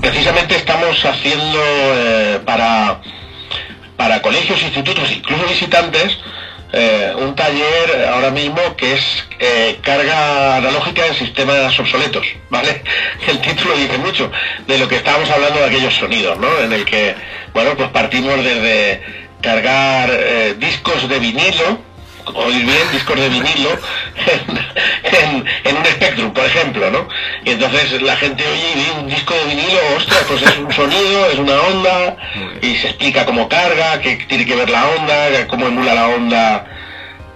precisamente estamos haciendo eh, para, para colegios, institutos, incluso visitantes, eh, un taller ahora mismo que es eh, carga analógica en sistemas obsoletos, ¿vale? El título dice mucho de lo que estábamos hablando de aquellos sonidos, ¿no? En el que, bueno, pues partimos desde cargar eh, discos de vinilo, oír bien, discos de vinilo en, en- en un Spectrum, por ejemplo, ¿no? Y entonces la gente oye y ve un disco de vinilo, ostras, pues es un sonido, es una onda, y se explica cómo carga, qué tiene que ver la onda, cómo emula la onda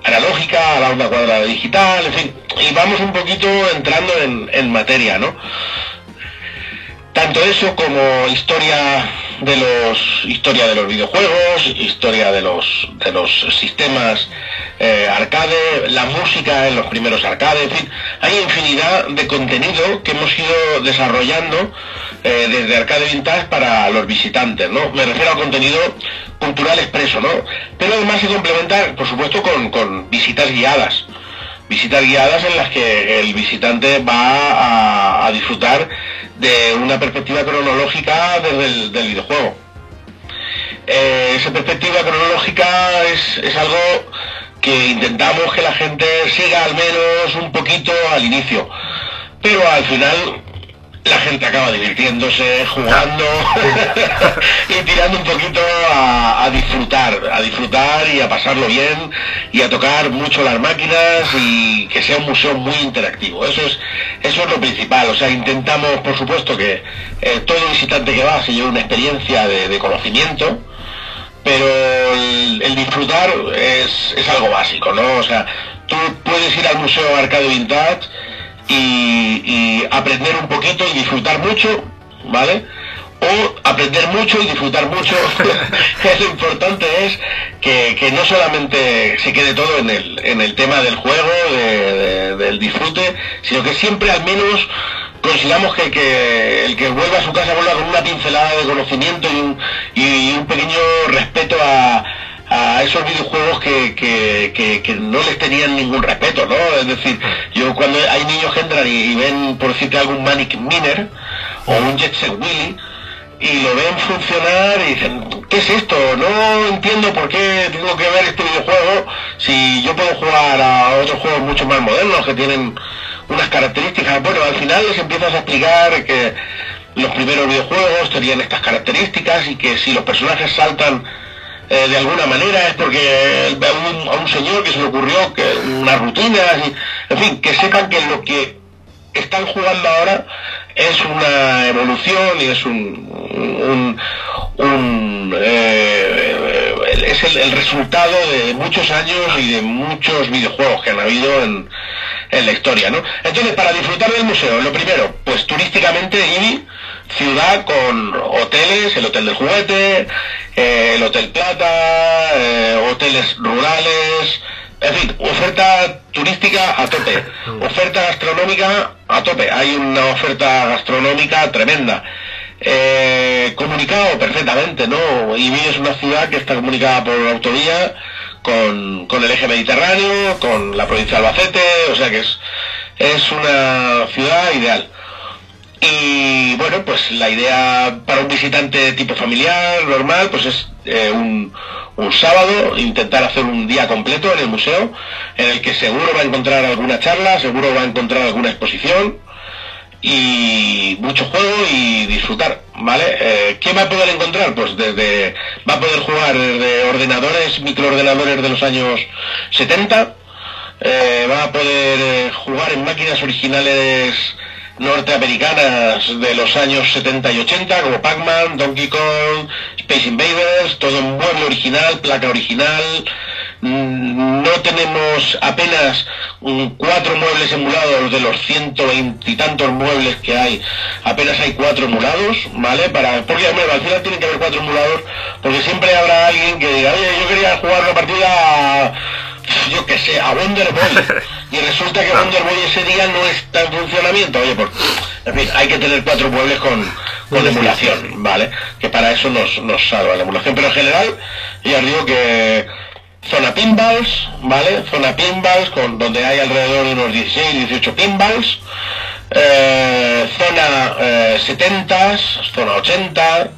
analógica a la onda cuadrada digital, en fin, y vamos un poquito entrando en, en materia, ¿no? Tanto eso como historia de los historia de los videojuegos, historia de los de los sistemas eh, arcade, la música en los primeros arcade, en fin, hay infinidad de contenido que hemos ido desarrollando eh, desde Arcade Vintage para los visitantes, ¿no? Me refiero a contenido cultural expreso, ¿no? Pero además se complementa, por supuesto, con, visitas guiadas visitas guiadas en las que el visitante va a disfrutar de una perspectiva cronológica desde el del videojuego. Eh, esa perspectiva cronológica es, es algo que intentamos que la gente siga al menos un poquito al inicio, pero al final la gente acaba divirtiéndose, jugando y tirando un poquito a, a disfrutar, a disfrutar y a pasarlo bien y a tocar mucho las máquinas y que sea un museo muy interactivo. Eso es, eso es lo principal. O sea, intentamos, por supuesto, que eh, todo visitante que va se lleve una experiencia de, de conocimiento, pero el, el disfrutar es, es algo básico, ¿no? O sea, tú puedes ir al Museo Arcade Vintage y, y aprender un poquito y disfrutar mucho, ¿vale? O aprender mucho y disfrutar mucho. lo importante es que, que no solamente se quede todo en el, en el tema del juego, de- de- del disfrute, sino que siempre al menos consigamos que, que el que vuelva a su casa vuelva con una pincelada de conocimiento y un, y un pequeño respeto a, a esos videojuegos que, que, que- no les tenían ningún respeto, ¿no? Es decir, yo cuando hay niños que entran y, y ven, por decirte algún Manic Miner o un Jet Set Willy y lo ven funcionar y dicen, ¿qué es esto? No entiendo por qué tengo que ver este videojuego si yo puedo jugar a otros juegos mucho más modernos que tienen unas características. Bueno, al final les empiezas a explicar que los primeros videojuegos tenían estas características y que si los personajes saltan eh, de alguna manera es porque a un, a un señor que se le ocurrió que unas rutinas, y, en fin, que sepan que lo que están jugando ahora es una evolución y es un, un, un, eh, es el, el resultado de muchos años y de muchos videojuegos que han habido en, en la historia, ¿no? Entonces, para disfrutar del museo, lo primero, pues turísticamente Ibi, ciudad con hoteles, el Hotel del Juguete, eh, el Hotel Plata, eh, hoteles rurales, en fin, oferta turística a tope, oferta gastronómica a tope, hay una oferta gastronómica tremenda. Eh, comunicado perfectamente, ¿no? Ibi es una ciudad que está comunicada por autovía con, con el eje mediterráneo, con la provincia de Albacete, o sea que es, es una ciudad ideal. Y bueno, pues la idea para un visitante tipo familiar, normal, pues es eh, un, un sábado intentar hacer un día completo en el museo, en el que seguro va a encontrar alguna charla, seguro va a encontrar alguna exposición y mucho juego y disfrutar, ¿vale? Eh, ¿Qué va a poder encontrar? Pues desde, va a poder jugar desde ordenadores, microordenadores de los años 70, eh, va a poder eh, jugar en máquinas originales norteamericanas de los años 70 y 80, como Pac-Man, Donkey Kong, Space Invaders, todo un mueble original, placa original. Mm, No tenemos apenas mm, cuatro muebles emulados de los ciento y tantos muebles que hay, apenas hay cuatro emulados, ¿vale? Para, porque al final tienen que haber cuatro emulados, porque siempre habrá alguien que diga, oye, yo quería jugar una partida yo que sé, a Wonder Boy. Y resulta que Wonder Boy ese día no está en funcionamiento. Oye, pues, en fin, hay que tener cuatro muebles con, con emulación, ¿vale? Que para eso nos, nos salva la emulación. Pero en general, ya os digo que zona pinballs, ¿vale? Zona pinballs con, donde hay alrededor de unos 16, 18 pinballs. Eh, zona eh, 70, zona 80,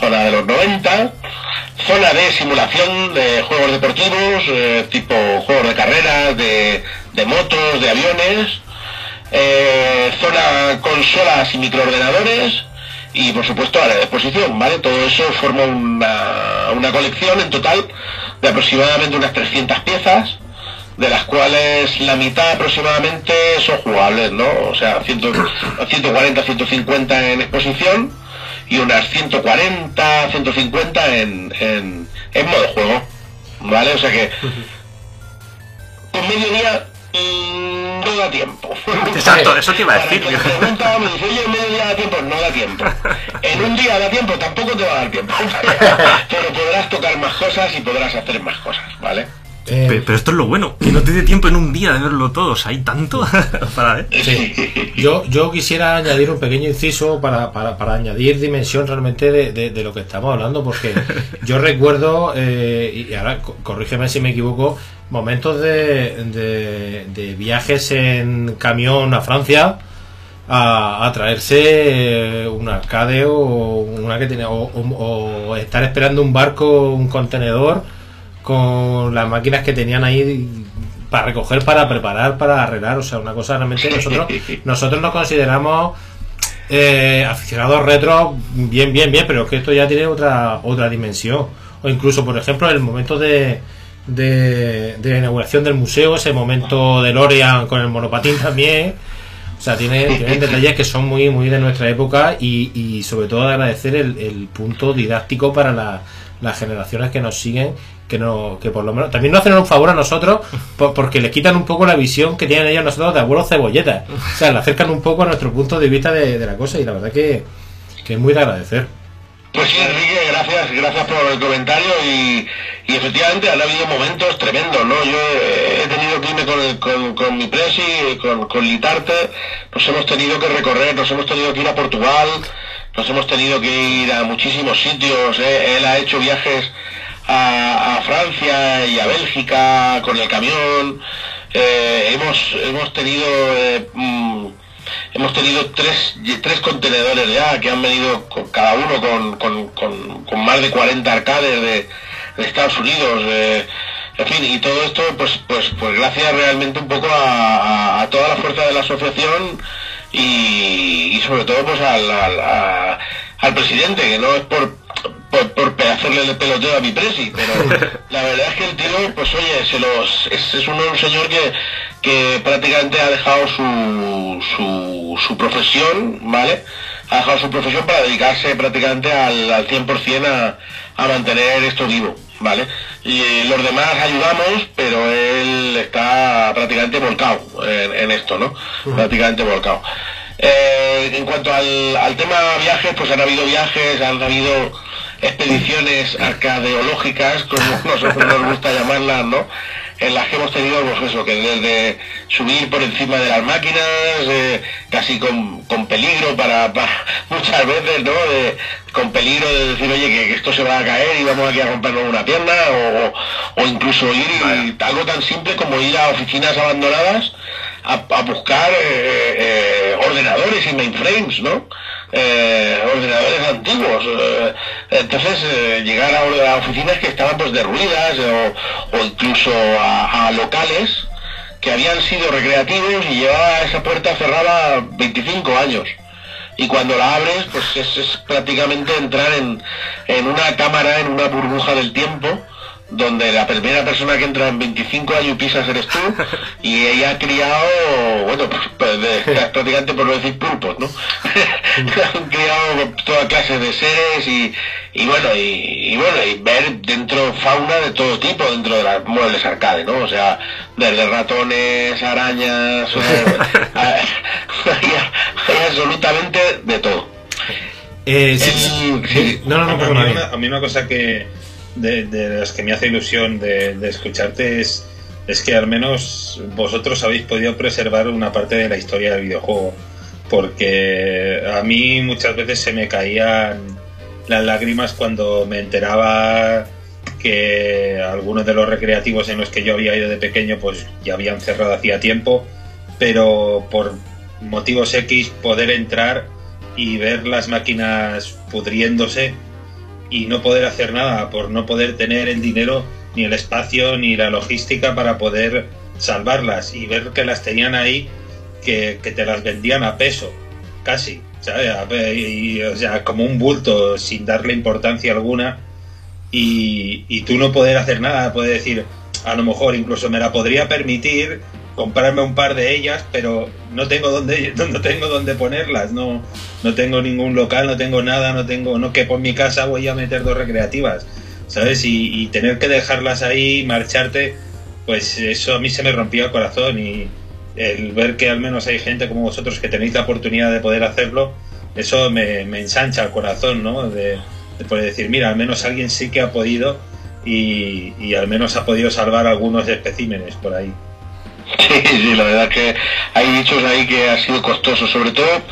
zona de los 90, zona de simulación de juegos deportivos, eh, tipo juegos de carreras, de, de motos, de aviones, eh, zona consolas y microordenadores y por supuesto área de exposición, ¿vale? Todo eso forma una, una colección en total de aproximadamente unas 300 piezas de las cuales la mitad aproximadamente son jugables, ¿no? O sea, 100 140, 150 en exposición y unas 140, 150 en, en, en modo juego, ¿vale? O sea que con medio día mm, no da tiempo. Exacto, eso te iba a decir. que me pregunta, me dice, oye, en medio día da tiempo, no da tiempo. En un día da tiempo, tampoco te va a dar tiempo. Pero podrás tocar más cosas y podrás hacer más cosas, ¿vale? Eh, Pe- Pero esto es lo bueno, que no te dé tiempo en un día de verlo todo. O sea, hay tanto para ver. Sí. Yo, yo quisiera añadir un pequeño inciso para, para, para añadir dimensión realmente de, de- de lo que estamos hablando, porque yo recuerdo, eh, y ahora co- corrígeme si me equivoco, momentos de, de, de viajes en camión a Francia a, a traerse eh, un arcade o una que tenía, o, o- o estar esperando un barco, un contenedor con las máquinas que tenían ahí para recoger, para preparar, para arreglar. O sea, una cosa realmente nosotros, nosotros nos consideramos eh, aficionados retro bien, bien, bien, pero es que esto ya tiene otra, otra dimensión. O incluso, por ejemplo, el momento de, de, de la inauguración del museo, ese momento de Lorian con el monopatín también. O sea, tiene, tienen detalles que son muy, muy de nuestra época y, y sobre todo agradecer el, el punto didáctico para la- las generaciones que nos siguen, que no, que por lo menos también nos hacen un favor a nosotros por- porque les quitan un poco la visión que tienen ellos nosotros de abuelos cebolletas. O sea, le acercan un poco a nuestro punto de vista de, de la cosa y la verdad que, que es muy de agradecer. Pues sí, Enrique, gracias, gracias por el comentario y, y efectivamente han habido momentos tremendos, ¿no? Yo he, he tenido que irme con, el- con, con mi presi, con, con Litarte, nos hemos tenido que recorrer, nos hemos tenido que ir a Portugal, nos hemos tenido que ir a muchísimos sitios, ¿eh? él ha hecho viajes a, Francia y a Bélgica con el camión, eh, hemos, hemos tenido... eh, mm, Hemos tenido tres, tres contenedores ya que han venido con- cada uno con, con- con- más de 40 arcades de, de Estados Unidos. eh, en fin, y todo esto, pues, pues, pues gracias realmente un poco a toda la fuerza de la asociación y, y sobre todo pues al, al, a- al presidente, que no es por, por, por hacerle el peloteo a mi presi, pero la verdad es que el tío, pues oye, se los, es, es un, un señor que, que prácticamente ha dejado su, su, su profesión, ¿vale? Ha dejado su profesión para dedicarse prácticamente al, al 100% a, a mantener esto vivo, ¿vale? Y eh, los demás ayudamos, pero él está prácticamente volcado en, en esto, ¿no? Prácticamente volcado. Eh, en cuanto al, al tema viajes, pues han habido viajes, han habido expediciones arcadeológicas, como nosotros nos gusta llamarlas, ¿no? En las que hemos tenido, pues eso, que desde subir por encima de las máquinas, eh, casi con, con peligro para, para- muchas veces, ¿no? De- con peligro de decir, oye, que, que esto se va a caer y vamos aquí a rompernos una pierna, o, o incluso ir y algo tan simple como ir a oficinas abandonadas a, a buscar eh, eh, ordenadores y mainframes, ¿no? Eh, ordenadores antiguos. eh, entonces, eh, llegar a, oficinas que estaban pues derruidas o, incluso a, a locales que habían sido recreativos y llevaba esa puerta cerrada 25 años. Y cuando la abres, pues es, es prácticamente entrar en, en una cámara, en una burbuja del tiempo, donde la primera persona que entra en 25 años pisas eres tú, y ella ha criado, bueno, pues, pues, de- prácticamente por no decir pulpos, ¿no? Han criado toda clase de seres y, y bueno, y, y bueno, y ver dentro fauna de todo tipo dentro de los muebles arcade, ¿no? O sea, desde ratones, arañas, hay, hay absolutamente de todo. Eh, sí, Eh, sí. sí. No, no, no, a, mí bien. una, a mí una cosa que de, las que me hace ilusión de, de escucharte es, es que al menos vosotros habéis podido preservar una parte de la historia del videojuego. Porque a mí muchas veces se me caían las lágrimas cuando me enteraba que algunos de los recreativos en los que yo había ido de pequeño pues ya habían cerrado hacía tiempo, pero por motivos X poder entrar y ver las máquinas pudriéndose y no poder hacer nada por no poder tener el dinero ni el espacio ni la logística para poder salvarlas y ver que las tenían ahí que, que te las vendían a peso casi ¿sabes? Y- o sea como un bulto sin darle importancia alguna y, y tú no poder hacer nada puedes decir a lo mejor incluso me la podría permitir comprarme un par de ellas pero no tengo dónde no tengo dónde ponerlas no no tengo ningún local no tengo nada no tengo no quepo en mi casa voy a meter dos recreativas sabes y, tener que dejarlas ahí marcharte pues eso a mí se me rompía el corazón y el ver que al menos hay gente como vosotros que tenéis la oportunidad de poder hacerlo eso me, me ensancha el corazón no de, de poder decir mira al menos alguien sí que ha podido y, y al menos ha podido salvar algunos especímenes por ahí Sí, sí, la verdad es que hay dichos ahí que ha sido costoso, sobre todo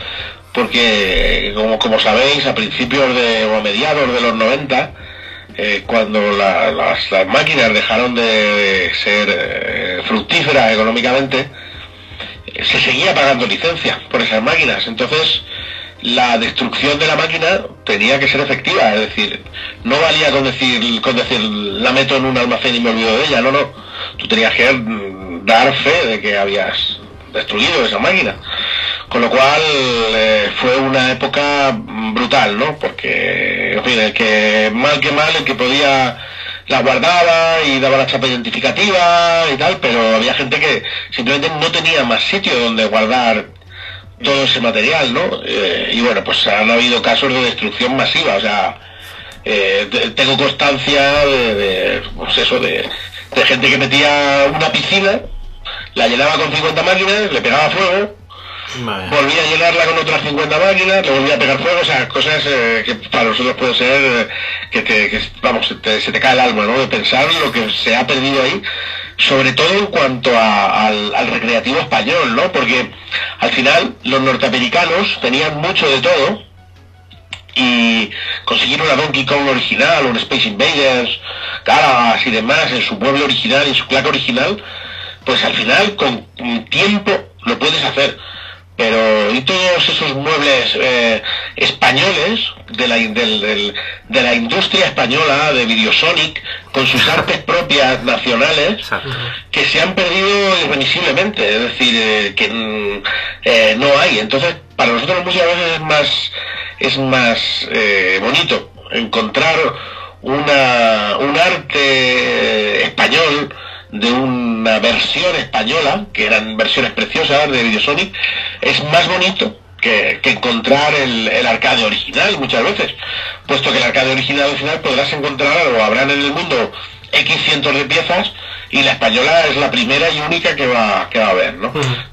porque, como, como sabéis, a principios de, o a mediados de los 90, eh, cuando la- las, las máquinas dejaron de ser eh, fructíferas económicamente, eh, se seguía pagando licencia por esas máquinas. Entonces, la destrucción de la máquina tenía que ser efectiva, es decir, no valía con decir, con decir la meto en un almacén y me olvido de ella, no, no. Tú tenías que mm, dar fe de que habías destruido esa máquina. Con lo cual eh, fue una época brutal, ¿no? Porque, en fin, el que mal que mal, el que podía la guardaba y daba la chapa identificativa y tal, pero había gente que simplemente no tenía más sitio donde guardar todo ese material, ¿no? Eh, y bueno, pues han habido casos de destrucción masiva, o sea, eh, te- tengo constancia de, de, pues eso, de, de gente que metía una piscina, la llenaba con 50 máquinas, le pegaba fuego, Vale. volvía a llenarla con otras 50 máquinas, le volvía a pegar fuego, o sea, cosas eh, que para nosotros puede ser eh, que, te, que, vamos, se te, se te cae el alma, ¿no? De pensar lo que se ha perdido ahí, sobre todo en cuanto a- al, al recreativo español, ¿no? Porque al final los norteamericanos tenían mucho de todo y conseguir una Donkey Kong original, un Space Invaders, Galagas y demás en su pueblo original, en su placa original, pues al final con tiempo lo puedes hacer. Pero y todos esos muebles eh, españoles de la, del- del- de la industria española, de Videosonic, con sus artes propias nacionales, Exacto. que se han perdido irremisiblemente, es decir, eh, que mm, eh, no hay. Entonces, para nosotros a veces es más, es más eh, bonito encontrar una, un arte español de una versión española, que eran versiones preciosas de Videosonic, es más bonito que, que encontrar el, el arcade original muchas veces, puesto que el arcade original al final podrás encontrar o habrán en el mundo X cientos de piezas y la española es la primera y única que va, que va a haber, ¿no?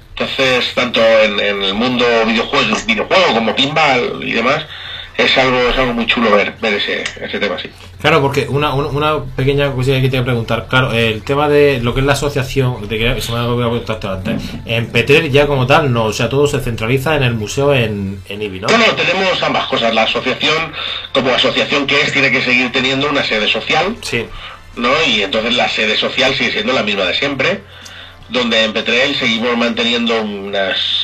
Entonces, tanto en, en el mundo videojuego, videojuego como pinball y demás, es algo, es algo muy chulo ver, ver ese, ese tema así. Claro, porque una, una, una pequeña cosilla que te voy a preguntar. Claro, el tema de lo que es la asociación, de que me ha preguntado antes. En Petrer ya como tal, no, o sea, todo se centraliza en el museo en, en Ibi, ¿no? No, no, tenemos ambas cosas. La asociación, como asociación que es, tiene que seguir teniendo una sede social, Sí. ¿no? Y entonces la sede social sigue siendo la misma de siempre, donde en Petrel seguimos manteniendo unas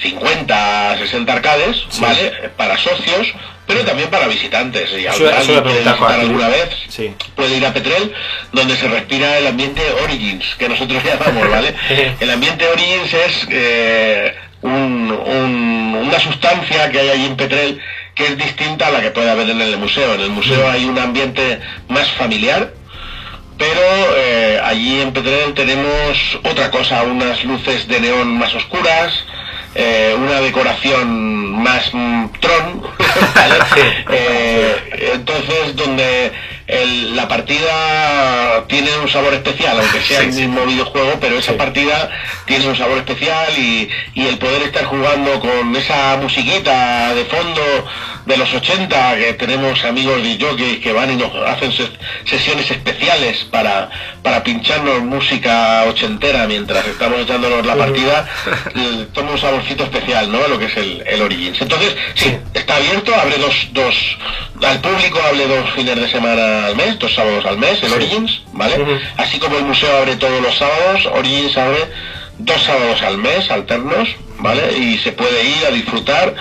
50, 60 arcades, Sí. ¿vale? Para socios, pero también para visitantes. Y Eso- eso alguien preguntar, visitar alguna vez, Sí. puede ir a Petrel, donde se respira el ambiente Origins, que nosotros llamamos, ¿vale? el ambiente Origins es eh, un- un- una sustancia que hay allí en Petrel que es distinta a la que puede haber en el museo. En el museo hay un ambiente más familiar, pero eh, allí en Petrel tenemos otra cosa, unas luces de neón más oscuras, eh, una decoración más mm, tron, ¿vale? Eh, entonces donde el- la partida tiene un sabor especial, aunque sea el mismo videojuego, pero esa partida tiene un sabor especial y, y el poder estar jugando con esa musiquita de fondo de los 80, que tenemos amigos de jockeys que van y nos hacen ses- sesiones especiales para, para pincharnos música ochentera mientras estamos echándonos la partida, eh, toma un saborcito especial, ¿no? Lo que es el, el Origins. Entonces, sí, está abierto, abre dos, dos, al público abre dos fines de semana al mes, dos sábados al mes, el Origins, ¿vale? Así como el museo abre todos los sábados, Origins abre dos sábados al mes, alternos, ¿vale? Y se puede ir a disfrutar.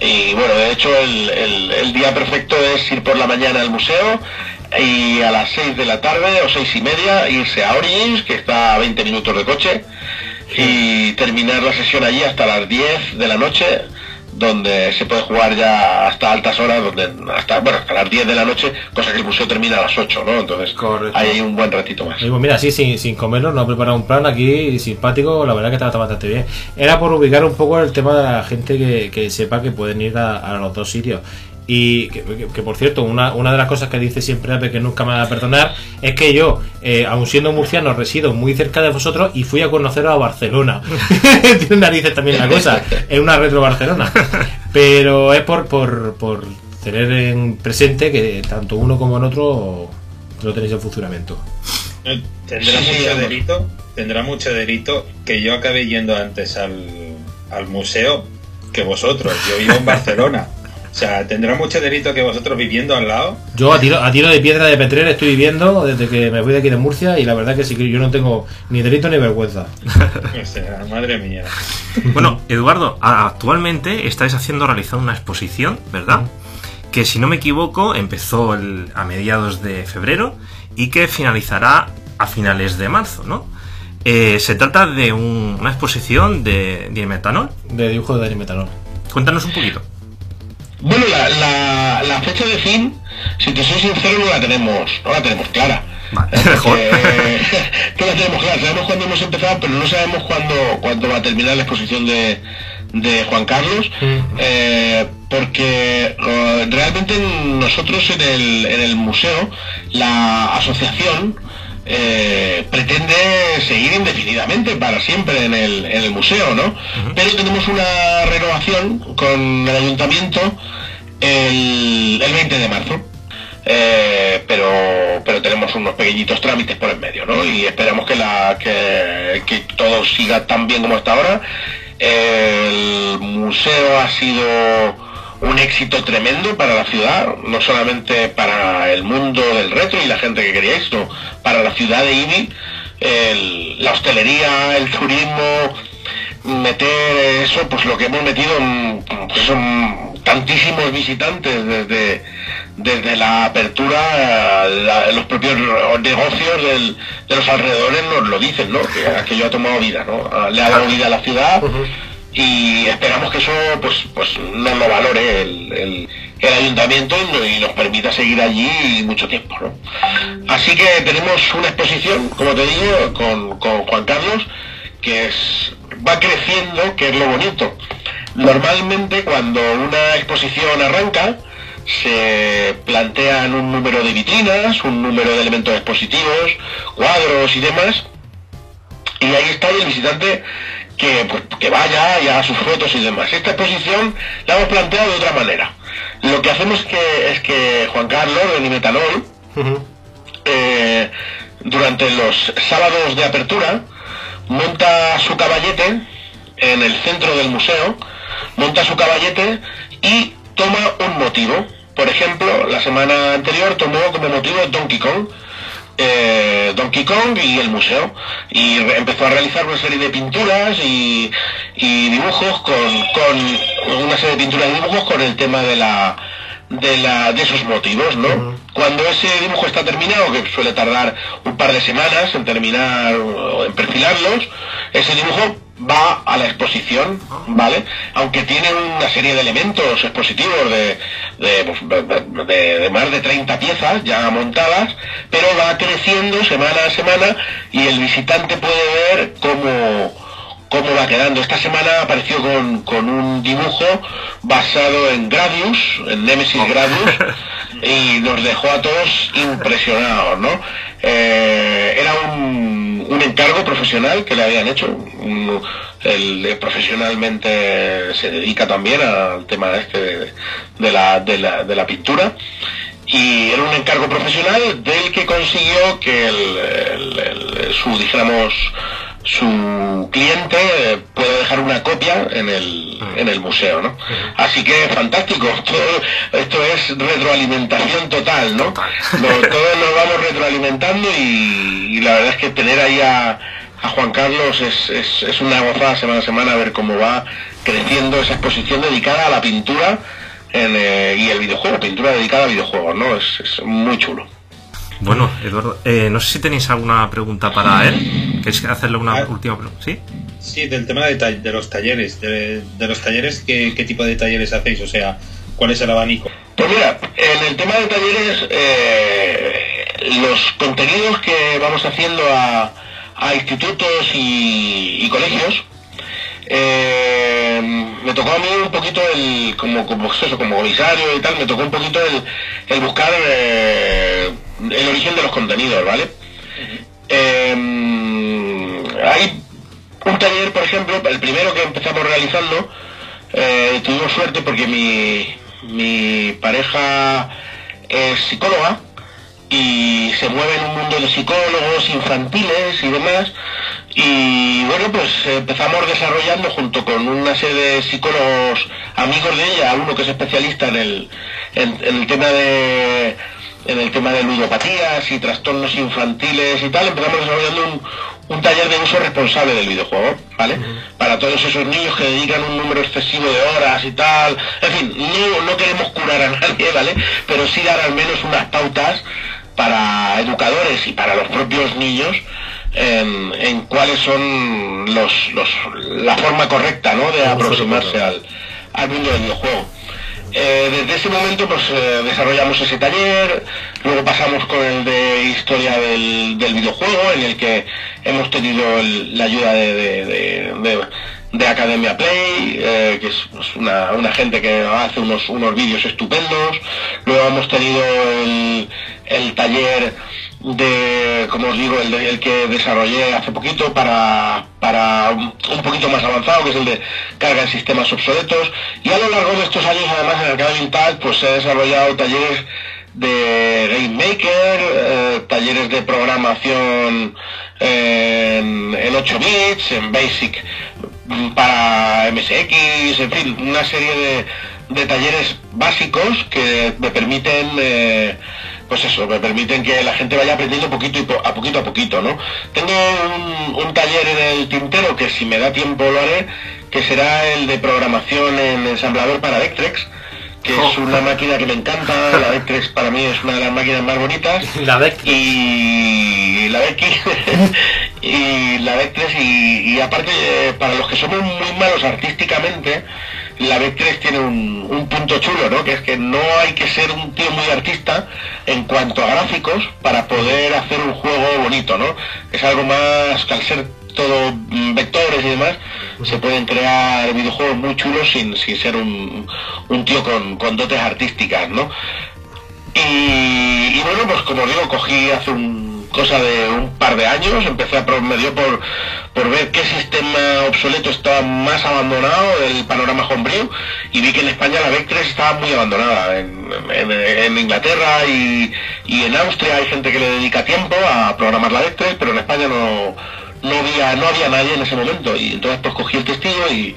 Y bueno, de hecho el, el- el día perfecto es ir por la mañana al museo y a las 6 de la tarde o seis y media irse a Origins, que está a 20 minutos de coche, y terminar la sesión allí hasta las 10 de la noche, donde se puede jugar ya hasta altas horas, donde hasta bueno hasta las 10 de la noche, cosa que el museo termina a las 8, ¿no? Entonces Correcto. hay un buen ratito más. Y pues mira, así sin, sin comerlo, nos ha preparado un plan aquí simpático, la verdad que está bastante bien. Era por ubicar un poco el tema de la gente que, que sepa que pueden ir a, a los dos sitios. Y que, que- que, por cierto, una, una de las cosas que dice siempre Ape que nunca me va a perdonar es que yo, eh, aun siendo murciano, resido muy cerca de vosotros y fui a conoceros a Barcelona. Tiene narices también la cosa, es una retro Barcelona. Pero es por, por, por tener en presente que tanto uno como el otro lo tenéis en funcionamiento. Eh, Tendrá mucho delito, tendrá mucho delito que yo acabe yendo antes al, al museo que vosotros. Yo vivo en Barcelona. O sea, tendrá mucho delito que vosotros viviendo al lado. Yo a tiro, a tiro de piedra de Petrer estoy viviendo desde que me voy de aquí de Murcia y la verdad que sí que yo no tengo ni delito ni vergüenza. O sea, madre mía. Bueno, Eduardo, actualmente estáis haciendo, realizando una exposición, ¿verdad? Que si no me equivoco empezó el- a mediados de febrero y que finalizará a finales de marzo, ¿no? Eh, se trata de un- una exposición de, de metanol. De dibujo de Dani Metanol. Cuéntanos un poquito. Bueno, la, la, la fecha de fin, si te soy sincero, no la tenemos, no la tenemos clara. Vale, Eh, mejor. no la tenemos clara, sabemos cuándo hemos empezado, pero no sabemos cuándo, cuándo va a terminar la exposición de, de Juan Carlos, eh, porque eh, realmente nosotros en el, en el museo, la asociación eh, pretende seguir indefinidamente para siempre en el, en el museo, ¿no? Pero tenemos una renovación con el ayuntamiento el, el 20 de marzo. Eh, pero pero tenemos unos pequeñitos trámites por en medio, ¿no? Y esperamos que la que, que todo siga tan bien como hasta ahora. El museo ha sido un éxito tremendo para la ciudad, no solamente para el mundo del retro y la gente que quería esto, para la ciudad de Ibi, el- la hostelería, el turismo, meter eso, pues lo que hemos metido pues son tantísimos visitantes desde, desde la apertura, la- los propios negocios del- de los alrededores nos lo dicen, ¿no? Que aquello ha tomado vida, ¿no? Le ha dado vida a la ciudad y esperamos que eso pues pues nos lo valore el, el- ayuntamiento y nos permita seguir allí mucho tiempo, ¿no? Así que tenemos una exposición, como te digo, con, con Juan Carlos, que es, va creciendo, que es lo bonito. Normalmente cuando una exposición arranca, se plantean un número de vitrinas, un número de elementos expositivos, cuadros y demás, y ahí está y el visitante que, pues, que vaya y haga sus fotos y demás. Esta exposición la hemos planteado de otra manera. Lo que hacemos es que, es que Juan Carlos de Nimetanol, eh, durante los sábados de apertura, monta su caballete en el centro del museo, monta su caballete y toma un motivo. Por ejemplo, la semana anterior tomó como motivo Donkey Kong, eh, Donkey Kong y el museo. Y empezó a realizar una serie de pinturas y, y dibujos con, con una serie de pinturas y dibujos con el tema de la de la de esos motivos no cuando ese dibujo está terminado que suele tardar un par de semanas en terminar o en perfilarlos ese dibujo va a la exposición vale aunque tiene una serie de elementos expositivos de de, pues, de- de- de más de 30 piezas ya montadas pero va creciendo semana a semana y el visitante puede ver cómo cómo va quedando. Esta semana apareció con, con un dibujo basado en Gradius, en Nemesis Gradius, y nos dejó a todos impresionados, ¿no? Eh, era un, un encargo profesional que le habían hecho. él eh, profesionalmente se dedica también al tema este de, la, de, la, de la pintura y era un encargo profesional del que consiguió que el- su dijéramos su cliente eh, pueda dejar una copia en el, en el museo ¿no? así que fantástico todo esto es retroalimentación total, ¿no? Todos nos vamos retroalimentando y, y la verdad es que tener ahí a, a Juan Carlos es, es, es una gozada semana a semana ver cómo va creciendo esa exposición dedicada a la pintura en, eh, y el videojuego, pintura dedicada a videojuegos, ¿no? Es, es muy chulo. Bueno, Eduardo, eh, no sé si tenéis alguna pregunta para él. ¿Queréis hacerle una Ah. última pregunta? ¿Sí? Sí, del tema de, ta- de los talleres. De, de los talleres, ¿qué, ¿qué tipo de talleres hacéis? O sea, ¿cuál es el abanico? Pues mira, en el tema de talleres, eh, los contenidos que vamos haciendo a, a institutos y, y colegios, eh, me tocó a mí un poquito el, como, como, eso, como comisario y tal, me tocó un poquito el, el buscar eh, de los contenidos, ¿vale? Eh, hay un taller, por ejemplo, el primero que empezamos realizando, eh, tuvimos suerte porque mi, mi pareja es psicóloga y se mueve en un mundo de psicólogos infantiles y demás. Y bueno, pues empezamos desarrollando junto con una serie de psicólogos amigos de ella, uno que es especialista en el, en el tema de en el tema de ludopatías y trastornos infantiles y tal, empezamos desarrollando un, un taller de uso responsable del videojuego, ¿vale? Para todos esos niños que dedican un número excesivo de horas y tal. En fin, no, no queremos curar a nadie, ¿vale? Pero sí dar al menos unas pautas para educadores y para los propios niños en, en cuáles son los, los, la forma correcta, ¿no? De aproximarse al, al mundo del videojuego. Eh, desde ese momento pues eh, desarrollamos ese taller, luego pasamos con el de historia del, videojuego, en el que hemos tenido la ayuda de, de- de- de- de Academia Play, eh, que es pues, una, gente que hace unos, unos vídeos estupendos, luego hemos tenido el taller de, como os digo, el, de- el que desarrollé hace poquito para, para un poquito más avanzado, que es el de carga en sistemas obsoletos. Y a lo largo de estos años, además, en Arcade Vintage, pues he desarrollado talleres de Game Maker, eh, talleres de programación en, en 8 bits, en Basic para MSX, en fin, una serie de, de talleres básicos que me permiten eh, pues eso, me permiten que la gente vaya aprendiendo poquito y po- a poquito a poquito, ¿no? Tengo un, un taller en el tintero que si me da tiempo lo haré, que será el de programación en ensamblador para Vectrex, que es una máquina que me encanta, la Vectrex para mí es una de las máquinas más bonitas. La Vec y la Becky y la Vectrex y, y aparte eh, para los que somos muy malos artísticamente la Vectrex tiene un, un punto chulo ¿no? que es que no hay que ser un tío muy artista en cuanto a gráficos para poder hacer un juego bonito ¿no? es algo más que al ser todo vectores y demás se pueden crear videojuegos muy chulos sin, sin ser un, un tío con, con dotes artísticas ¿no? Y, y bueno, pues como digo, cogí hace un cosa de un par de años, empecé a me por, por ver qué sistema obsoleto estaba más abandonado del panorama homebrew y vi que en España la Vectrex estaba muy abandonada. En, Inglaterra y, en Austria hay gente que le dedica tiempo a programar la Vectrex, pero en España no, no había, no había nadie en ese momento y entonces pues cogí el testigo y,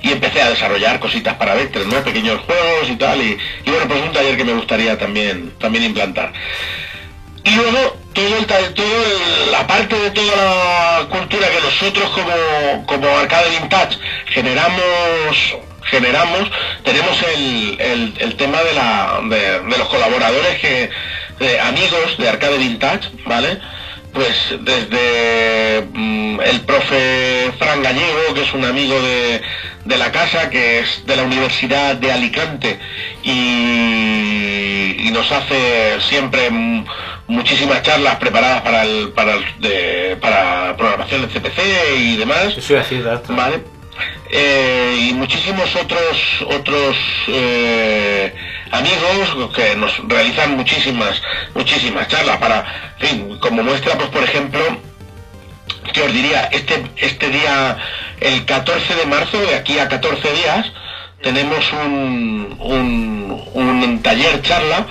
empecé a desarrollar cositas para Vectrex, ¿no? Pequeños juegos y tal y, y bueno pues un taller que me gustaría también, también implantar. Y luego todo el, todo el- la parte de toda la cultura que nosotros como, como Arcade Vintage generamos generamos tenemos el, el- tema de, la, de, los colaboradores que amigos de Arcade Vintage, ¿vale? Pues desde mm, el profe Fran Gallego, que es un amigo de, de la casa, que es de la Universidad de Alicante y, y nos hace siempre muchísimas charlas preparadas para el, para el- de- para programación de CPC y demás. Eso iba a decir, Dastra. Vale. Eh, y muchísimos otros otros eh, amigos que nos realizan muchísimas muchísimas charlas para fin, como muestra pues por ejemplo que os diría este este día el 14 de marzo de aquí a 14 días tenemos un, un, un taller charla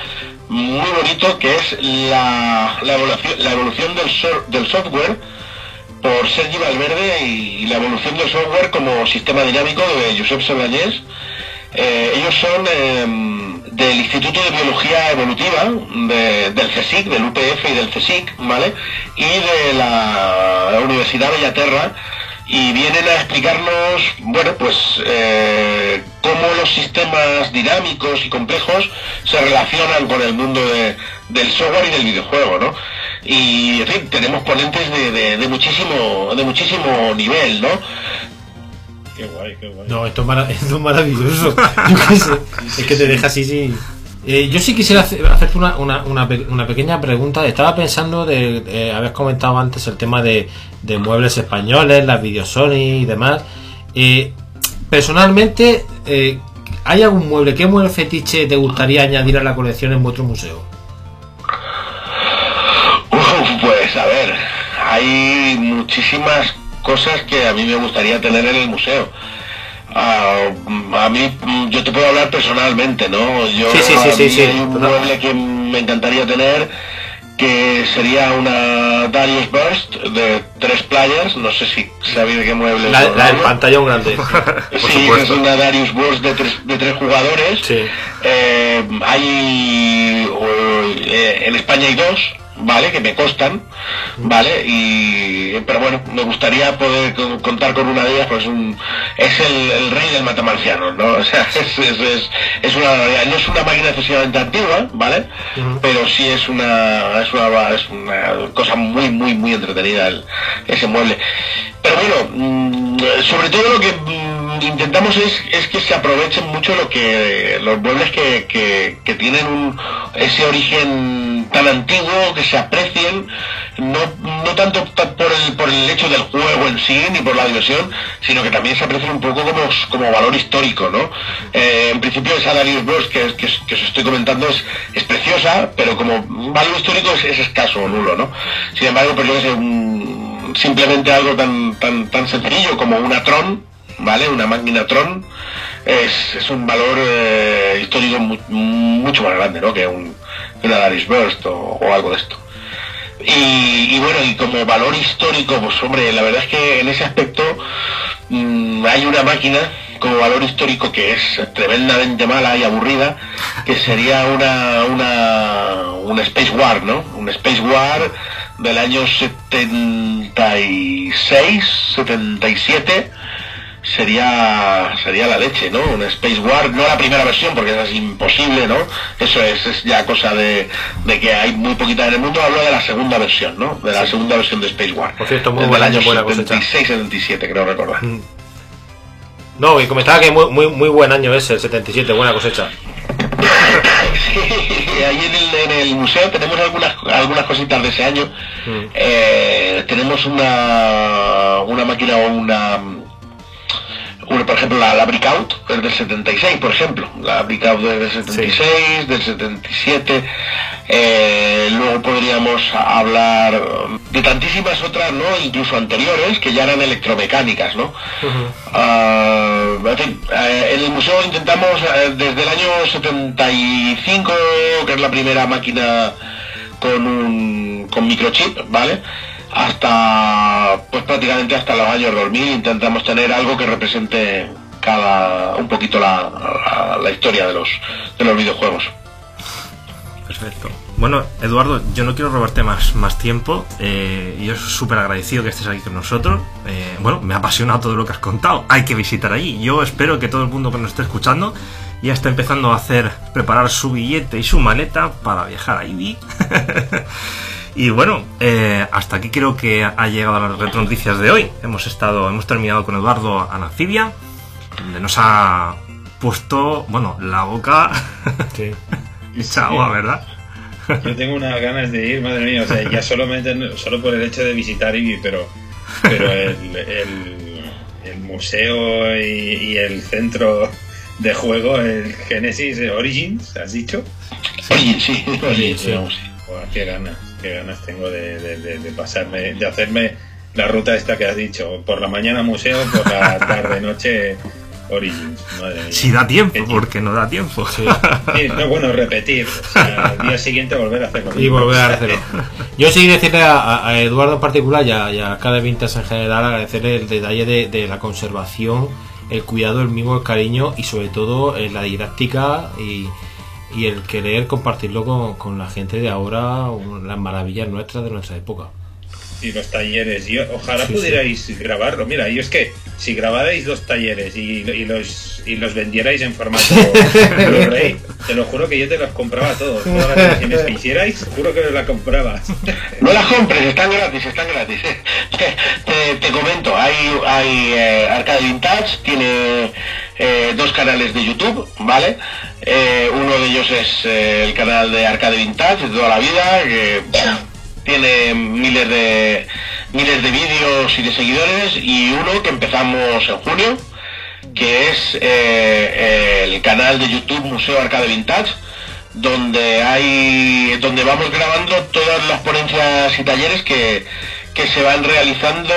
muy bonito que es la, la evolución, la evolución del, so- del software por Sergi Valverde y la evolución del software como sistema dinámico de Josep Seballés. Eh, ellos son eh, del Instituto de Biología Evolutiva de- del CSIC, del UPF y del CSIC, ¿vale? Y de la Universidad Bellaterra y vienen a explicarnos, bueno, pues eh, cómo los sistemas dinámicos y complejos se relacionan con el mundo de- del software y del videojuego, ¿no? Y, en fin, tenemos ponentes de, de- de muchísimo de muchísimo nivel, ¿no? Qué guay, qué guay. No, esto es, mara- esto es maravilloso. Yo qué sé. Es que te deja así, sí. Eh, yo sí quisiera hacer- hacerte una, una, una, pe- una pequeña pregunta. Estaba pensando de. habías comentado antes el tema de, muebles españoles, las videos Sony y demás. Eh, personalmente, eh, ¿hay algún mueble? ¿Qué mueble fetiche te gustaría añadir a la colección en vuestro museo? Pues a ver, hay muchísimas cosas que a mí me gustaría tener en el museo. Ah, a mí, mm, yo te puedo hablar personalmente, ¿no? Yo, Sí, sí, sí, a sí, mí sí, hay un total. mueble que me encantaría tener que sería una Darius Burst de tres playas, no sé si sabéis de qué mueble La, la del pantallón grande. Sí, es una Darius Burst de tres, de tres jugadores. Sí. Eh, hay eh, en España hay dos, ¿vale? Que me costan, ¿vale? Y pero bueno, me gustaría poder co- contar con una de ellas, pues un, es el, el rey del matamarciano, ¿no? O sea, es, es, es, es una no es una máquina excesivamente antigua, ¿vale? Pero sí es una es una es una cosa muy muy muy entretenida el- ese mueble. Pero bueno, mm, sobre todo lo que mm, intentamos es, es que se aprovechen mucho lo que los muebles que, que, que tienen un, ese origen tan antiguo, que se aprecien, no, no tanto ta- por el, por el hecho del juego en sí, ni por la diversión, sino que también se aprecien un poco como, como valor histórico, ¿no? Eh, en principio esa Darius Bros que, que, que os estoy comentando es, es preciosa, pero como valor histórico es, es escaso o nulo, ¿no? Sin embargo, pues yo sé, simplemente algo tan, tan, tan sencillo como una Tron, ¿vale? Una máquina Tron es, es un valor eh, histórico mu- mucho más grande, ¿no? Que un, una Darius Burst o, algo de esto. Y, bueno, y como valor histórico, pues hombre, la verdad es que en ese aspecto mm, hay una máquina como valor histórico que es tremendamente mala y aburrida, que sería una, una, una Space War, ¿no? Un Space War del año 76, 77, sería sería la leche, ¿no? Un Space War, no la primera versión porque esa es imposible, ¿no? Eso es, es ya cosa de, de que hay muy poquita en el mundo, hablo de la segunda versión, ¿no? De la segunda versión de Space War. Por cierto, muy Desde buen el año, año buena cosecha. 76, 77, creo recordar. No, y comentaba que muy, muy, muy buen año ese, el 77, buena cosecha. Sí, ahí en el, en el museo tenemos algunas algunas cositas de ese año. Eh, tenemos una una máquina o una, una, por ejemplo la, la Breakout es del 76 por ejemplo. La Breakout es del 76 del 77 eh, luego podríamos hablar de tantísimas otras no incluso anteriores que ya eran electromecánicas no Ah, en fin, eh, en el museo intentamos eh, desde el año 75 que es la primera máquina con un con microchip vale hasta pues prácticamente hasta los años 2000 intentamos tener algo que represente cada un poquito la, la, historia de los de los videojuegos Perfecto. Bueno, Eduardo, yo no quiero robarte más, más tiempo. Eh, yo súper agradecido que estés aquí con nosotros. Eh, bueno, me ha apasionado todo lo que has contado. Hay que visitar allí. Yo espero que todo el mundo que nos esté escuchando ya esté empezando a hacer, preparar su billete y su maleta para viajar allí. y bueno, eh, hasta aquí creo que ha llegado las retro noticias de hoy. Hemos estado, hemos terminado con Eduardo Anacibia, donde nos ha puesto, bueno, la boca Sí. hecha agua, ¿verdad? Yo tengo unas ganas de ir, madre mía. O sea, ya solamente solo por el hecho de visitar Ibi, pero, pero el, el, el museo y, y el centro de juego, el Genesis Origins, ¿has dicho? Sí, sí. digamos, sí. Joder, qué ganas, qué ganas tengo de, de- de- de pasarme, de hacerme la ruta esta que has dicho. Por la mañana museo, por la tarde noche Origins. Madre mía. Si da tiempo, porque no da tiempo. Sí, no, bueno, repetir. O sea, al día siguiente volver a hacerlo. Y volver a hacerlo. Yo sí decirle a, a Eduardo en particular y a, y a cada Vintage en general agradecerle el detalle de, de la conservación, el cuidado, el mimo, el cariño y sobre todo eh, la didáctica y, y el querer compartirlo con, con la gente de ahora, las maravillas nuestras de nuestra época. Y los talleres. Y ojalá Sí, pudierais grabarlo. Mira, yo es que si grabarais los talleres y, y los, y los vendierais en formato Blu-ray, te lo juro que yo te los compraba todos. Todas las que hicierais, juro que os las compraba. No las compres, están gratis, están gratis. Te, te- te comento, hay, hay eh, Arcade Vintage, tiene eh, dos canales de YouTube, ¿vale? Eh, uno de ellos es eh, el canal de Arcade Vintage de toda la vida, que tiene miles de miles de vídeos y de seguidores, y uno que empezamos en junio, que es eh, el canal de YouTube Museo Arcade Vintage, donde hay donde vamos grabando todas las ponencias y talleres que, que se van realizando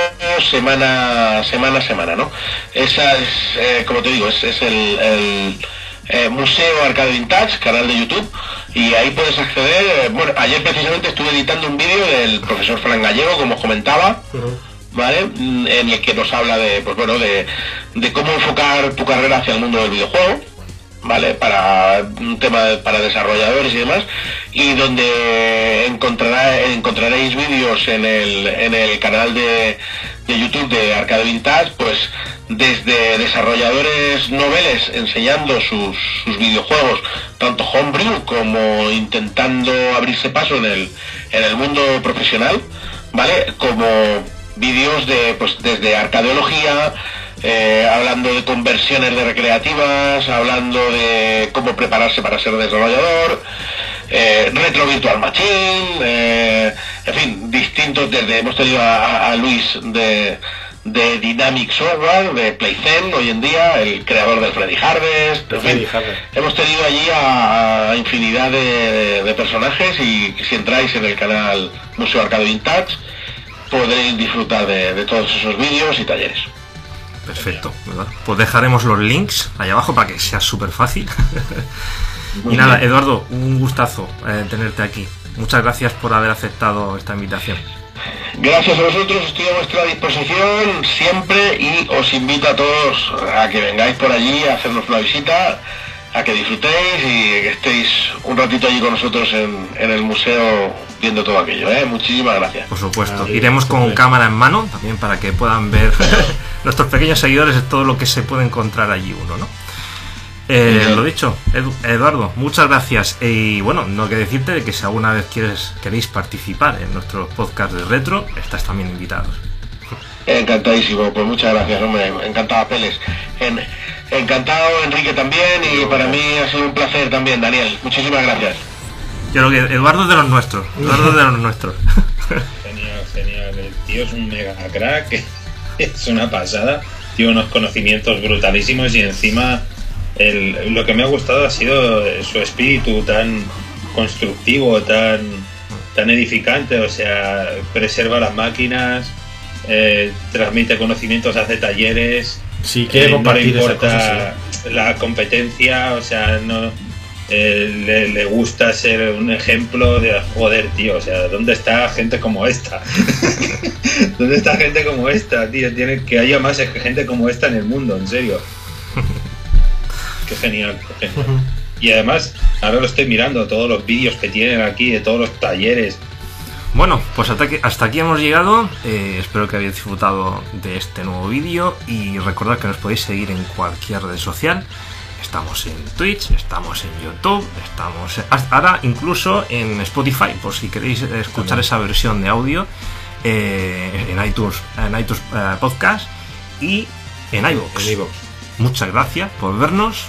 semana semana a semana no esa es como te digo es, es el, el, eh, Museo Arcade Vintage canal de YouTube y ahí puedes acceder eh, bueno ayer precisamente estuve editando un vídeo del profesor Fran Gallego como os comentaba ¿vale? Mm, En el que nos habla de, pues bueno, de, de cómo enfocar tu carrera hacia el mundo del videojuego, ¿vale? Para un tema para desarrolladores y demás, y donde encontrará, encontraréis vídeos en el, en el canal de, de YouTube de Arcade Vintage, pues desde desarrolladores noveles enseñando sus, sus videojuegos, tanto homebrew como intentando abrirse paso en el, en el mundo profesional, ¿vale? Como vídeos de pues desde arcadeología, eh, hablando de conversiones de recreativas, hablando de cómo prepararse para ser desarrollador, eh, retro virtual machine, eh, en fin, distintos desde hemos tenido a, Luis de de Dynamic Software, de Playzen hoy en día, el creador del Freddy Harvest, en fin, Freddy Harvest. hemos tenido allí a, a infinidad de, de personajes y si entráis en el canal Museo Arcade Vintage podréis disfrutar de, de todos esos vídeos y talleres. Perfecto, ¿verdad? Pues dejaremos los links ahí abajo para que sea súper fácil. Y nada. Eduardo, un gustazo eh, tenerte aquí. Muchas gracias por haber aceptado esta invitación. Gracias a vosotros, estoy a vuestra disposición siempre y os invito a todos a que vengáis por allí a hacernos una visita, a que disfrutéis y que estéis un ratito allí con nosotros en, en el museo viendo todo aquello. ¿eh? Muchísimas gracias. Por supuesto. Iremos con cámara en mano también para que puedan ver nuestros pequeños seguidores todo lo que se puede encontrar allí uno, ¿no? Eh, lo dicho, Edu- Eduardo, muchas gracias. Y bueno, no que decirte de que si alguna vez quieres, queréis participar en nuestros podcast de retro, estás también invitados. Encantadísimo, pues muchas gracias, hombre, encantado Peles. En- encantado Enrique también y para mí ha sido un placer también, Daniel. Muchísimas gracias. Yo creo que Eduardo es de los nuestros. Eduardo es de los nuestros. Genial, genial. El tío es un mega crack, es una pasada. Tiene unos conocimientos brutalísimos y encima el- lo que me ha gustado ha sido su espíritu tan constructivo, tan, tan edificante. O sea, preserva las máquinas, eh, transmite conocimientos, hace talleres. Si quiere Eh, no le compartir esas importa cosas, sí. la competencia, o sea, no eh, le, le gusta ser un ejemplo de joder, tío, o sea, ¿dónde está gente como esta? ¿Dónde está gente como esta, tío? Tiene que haya más gente como esta en el mundo, en serio. Qué genial, qué genial. Y además, ahora lo estoy mirando, todos los vídeos que tienen aquí, de todos los talleres. Bueno, pues hasta aquí, hasta aquí hemos llegado. Eh, espero que hayáis disfrutado de este nuevo vídeo y recordad que nos podéis seguir en cualquier red social. Estamos en Twitch, estamos en YouTube, estamos ahora incluso en Spotify, por si queréis escuchar esa versión de audio eh, en iTunes, en iTunes eh, Podcast y en iVoox. En iVoox. Muchas gracias por vernos.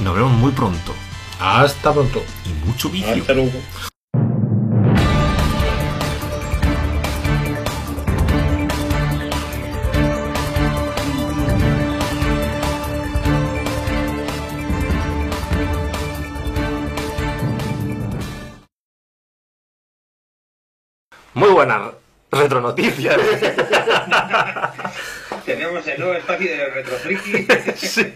Nos vemos muy pronto. Hasta pronto. Y mucho vicio. Hasta luego. Muy buenas retronoticias. Tenemos el nuevo espacio de Retrofriki. sí.